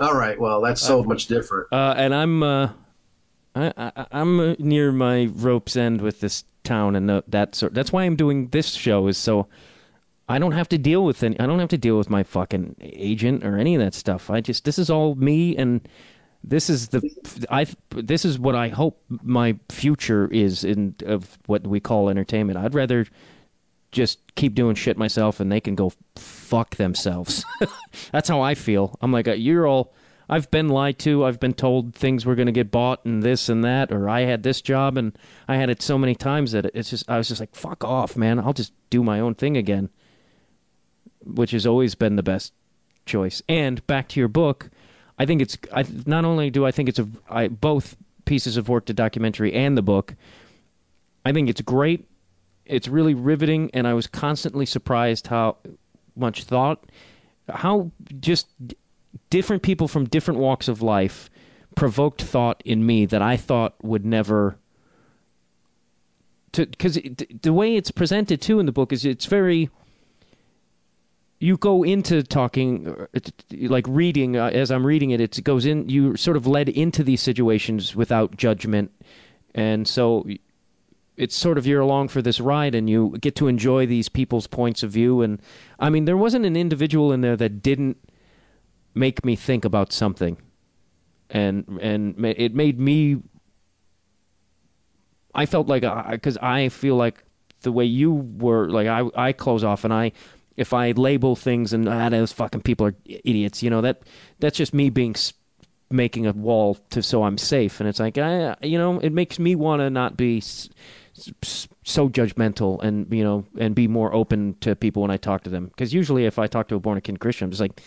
all right. Well, that's so uh, much different. Uh, and I'm uh, I, I, I'm near my rope's end with this town and that sort. That's why I'm doing this show. Is so I don't have to deal with any. I don't have to deal with my fucking agent or any of that stuff. I just this is all me, and this is the I. This is what I hope my future is in of what we call entertainment. I'd rather just keep doing shit myself, and they can go fuck themselves. That's how I feel. I'm like, uh, you're all. I've been lied to. I've been told things were going to get bought and this and that, or I had this job and I had it so many times that it's just I was just like, fuck off, man. I'll just do my own thing again, which has always been the best choice. And back to your book, I think it's I, not only do I think it's a I, both pieces of work, the documentary and the book. I think it's great. It's really riveting, and I was constantly surprised how much thought, how just different people from different walks of life provoked thought in me that I thought would never. To because the way it's presented too in the book is it's very. You go into talking, uh, like reading uh, as I'm reading it. It goes in. You sort of led into these situations without judgment, and so it's sort of you're along for this ride and you get to enjoy these people's points of view and i mean there wasn't an individual in there that didn't make me think about something. And and it made me i felt like because I, I feel like the way you were like i i close off and i if i label things and ah, those fucking people are idiots you know that that's just me being making a wall to so i'm safe. And it's like i you know it makes me want to not be so judgmental and you know and be more open to people when I talk to them. Because usually if I talk to a born again Christian I'm just like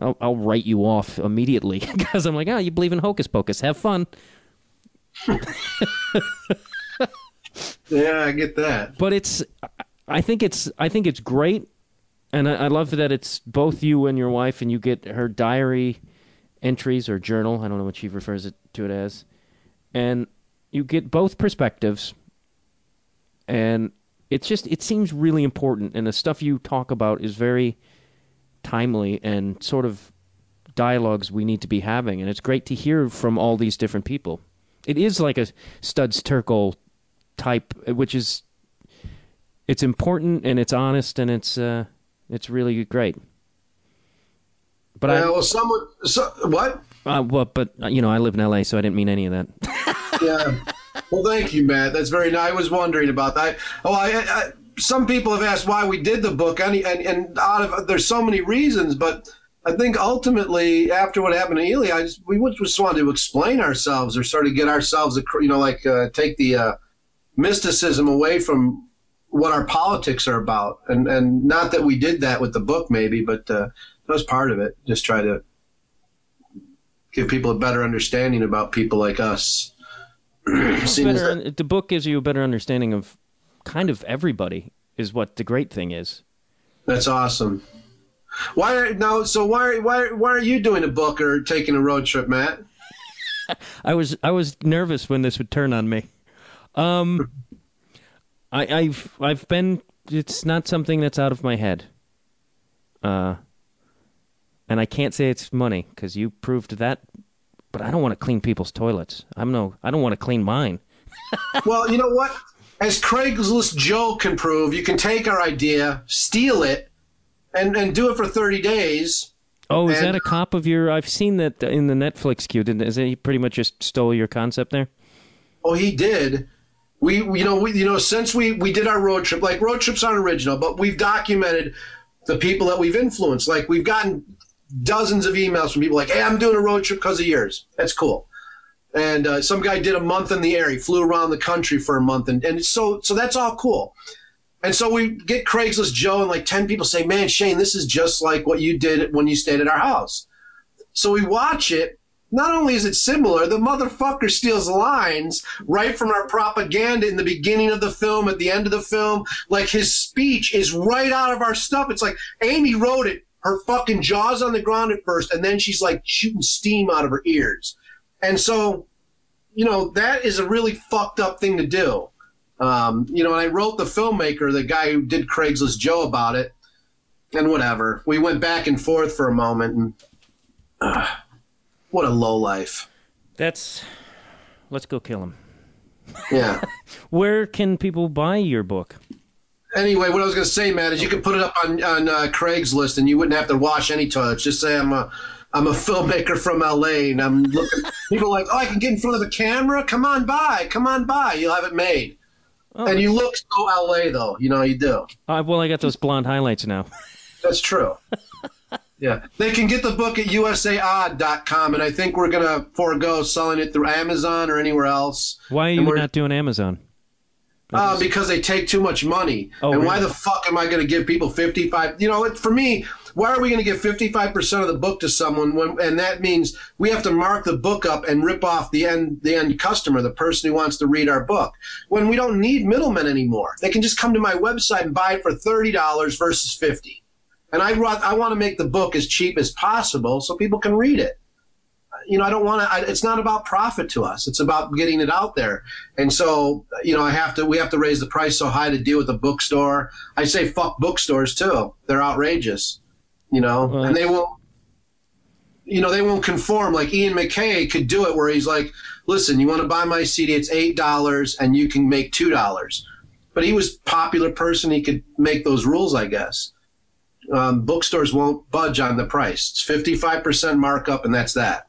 I'll, I'll write you off immediately because I'm like oh you believe in hocus pocus. Have fun. Yeah I get that. But it's I think it's I think it's great and I, I love that it's both you and your wife and you get her diary entries or journal I don't know what she refers it to it as and you get both perspectives, and it's just it seems really important, and the stuff you talk about is very timely and sort of dialogues we need to be having, and it's great to hear from all these different people. It is like a Studs Terkel type, which is it's important and it's honest and it's uh, it's really great. But I, well, someone, so, what? Uh, well, but you know, I live in L.A., so I didn't mean any of that. yeah. Well, thank you, Matt. That's very nice. I was wondering about that. Oh, I, I, some people have asked why we did the book, and, and, and out of there's so many reasons, but I think ultimately, after what happened to Ely, I just we just wanted to explain ourselves or sort of get ourselves, you know, like uh, take the uh, mysticism away from what our politics are about, and and not that we did that with the book, maybe, but uh, that was part of it. Just try to give people a better understanding about people like us better, the book gives you a better understanding of kind of everybody. Is what the great thing is. That's awesome. Why are, now? So why why why are you doing a book or taking a road trip, Matt? I was I was nervous when this would turn on me. Um, I, I've I've been. It's not something that's out of my head. Uh, and I can't say it's money because you proved that but I don't want to clean people's toilets. I'm no, I don't want to clean mine. well, you know what? As Craigslist Joe can prove, you can take our idea, steal it, and and do it for 30 days. Oh, is and, that a cop of your? I've seen that in the Netflix queue. Didn't is he pretty much just stole your concept there? Oh, he did. We, you know, we, you know, since we we did our road trip, like road trips aren't original, but we've documented the people that we've influenced. Like we've gotten dozens of emails from people like, "Hey, I'm doing a road trip because of yours." That's cool. And uh, some guy did a month in the air. He flew around the country for a month, and, and so so that's all cool. And so we get Craigslist Joe, and like ten people say, "Man, Shane, this is just like what you did when you stayed at our house." So we watch it. Not only is it similar, the motherfucker steals lines right from our propaganda in the beginning of the film, at the end of the film. Like his speech is right out of our stuff. It's like Amy wrote it her fucking jaws on the ground at first, and then she's like shooting steam out of her ears. And so, you know, that is a really fucked up thing to do. Um, you know, and I wrote the filmmaker, the guy who did Craigslist Joe about it, and whatever. We went back and forth for a moment, and uh, what a low life. That's. Let's go kill him. Yeah. Where can people buy your book? anyway, what I was going to say, Matt, is you could put it up on on uh, Craigslist, and you wouldn't have to wash any toilets. Just say I'm a I'm a filmmaker from LA, and I'm looking. people are like, oh, I can get in front of the camera. Come on by, come on by. You'll have it made. Oh, and you look so LA though. You know you do. Uh, well, I got those blonde highlights now. That's true. Yeah, they can get the book at usaodd.com, and I think we're gonna forego selling it through Amazon or anywhere else. Why are you not doing Amazon? Uh, because they take too much money. Oh, and why the fuck am I going to give people 55? You know, it, for me, why are we going to give 55% of the book to someone when, and that means we have to mark the book up and rip off the end, the end customer, the person who wants to read our book when we don't need middlemen anymore. They can just come to my website and buy it for $30 versus 50. And I, want- I want to make the book as cheap as possible so people can read it you know, I don't want to. It's not about profit to us. It's about getting it out there. And so, you know, I have to. We have to raise the price so high to deal with the bookstore. I say fuck bookstores too. They're outrageous. You know, and they won't. You know, they won't conform. Like Ian MacKaye could do it, where he's like, "Listen, you want to buy my CD? It's eight dollars, and you can make two dollars." But he was a popular person. He could make those rules, I guess. Um, bookstores won't budge on the price. It's fifty five percent markup, and that's that.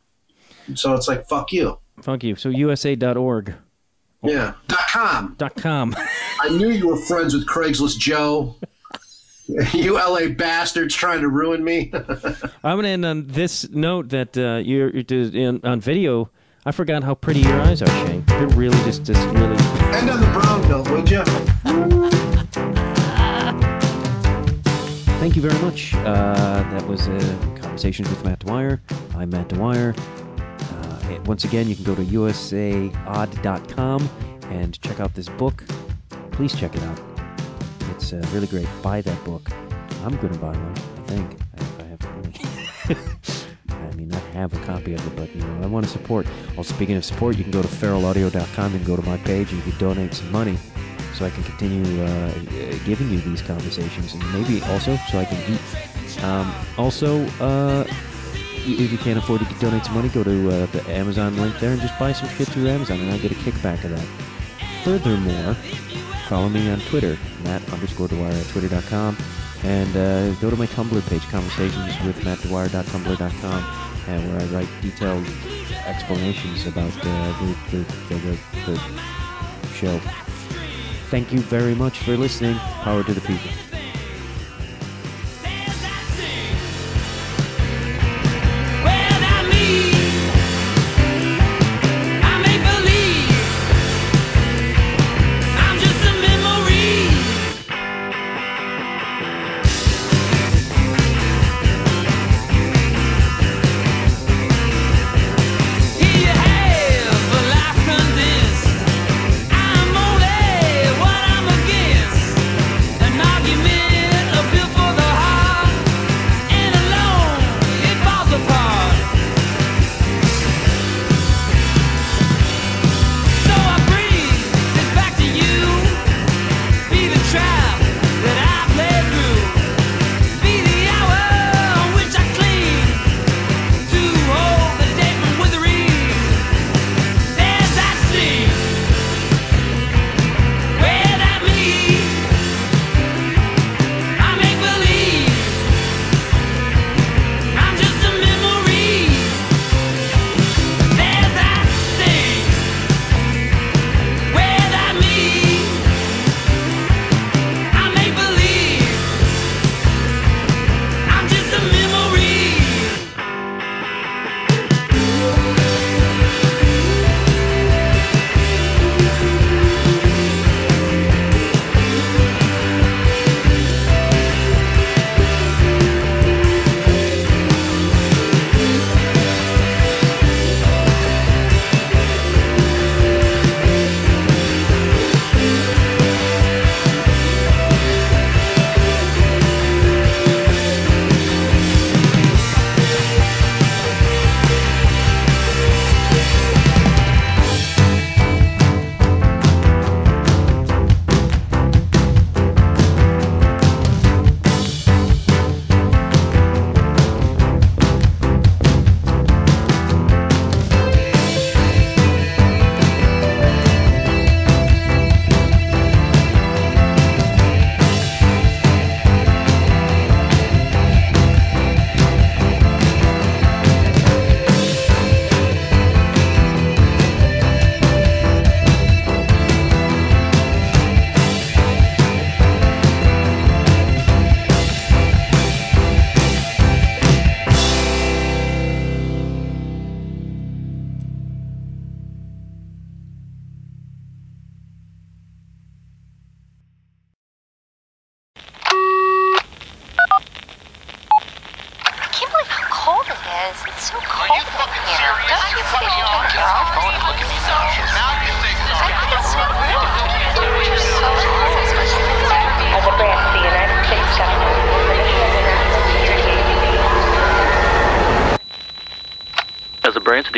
So it's like fuck you. Fuck you. So USA.org. Yeah. Dot com. Dot com. I knew you were friends with Craigslist Joe. you LA bastards trying to ruin me. I'm gonna end on this note that uh, you're, you're in, on video. I forgot how pretty your eyes are, Shane. They're really just, just really. End on the brown belt, would you? Thank you very much. Uh, that was uh, Conversations with Matt Dwyer. I'm Matt Dwyer. Uh, once again, you can go to usaodd.com and check out this book. Please check it out. It's uh, really great. Buy that book. I'm going to buy one, I think, if I have money. I mean, I have a copy of it, but you know, I want to support. Also, speaking of support, you can go to feralaudio.com and go to my page, and you can donate some money so I can continue uh, uh, giving you these conversations, and maybe also so I can eat. Um, also, uh, if you can't afford to donate some money, go to uh, the Amazon link there and just buy some shit through Amazon, and I get a kickback of that. Furthermore, follow me on Twitter, Matt underscore Dwyer at twitter.com, and uh, go to my Tumblr page, conversations with mattdwyer.tumblr.com, and where I write detailed explanations about uh, the, the, the, the, the show. Thank you very much for listening. Power to the people.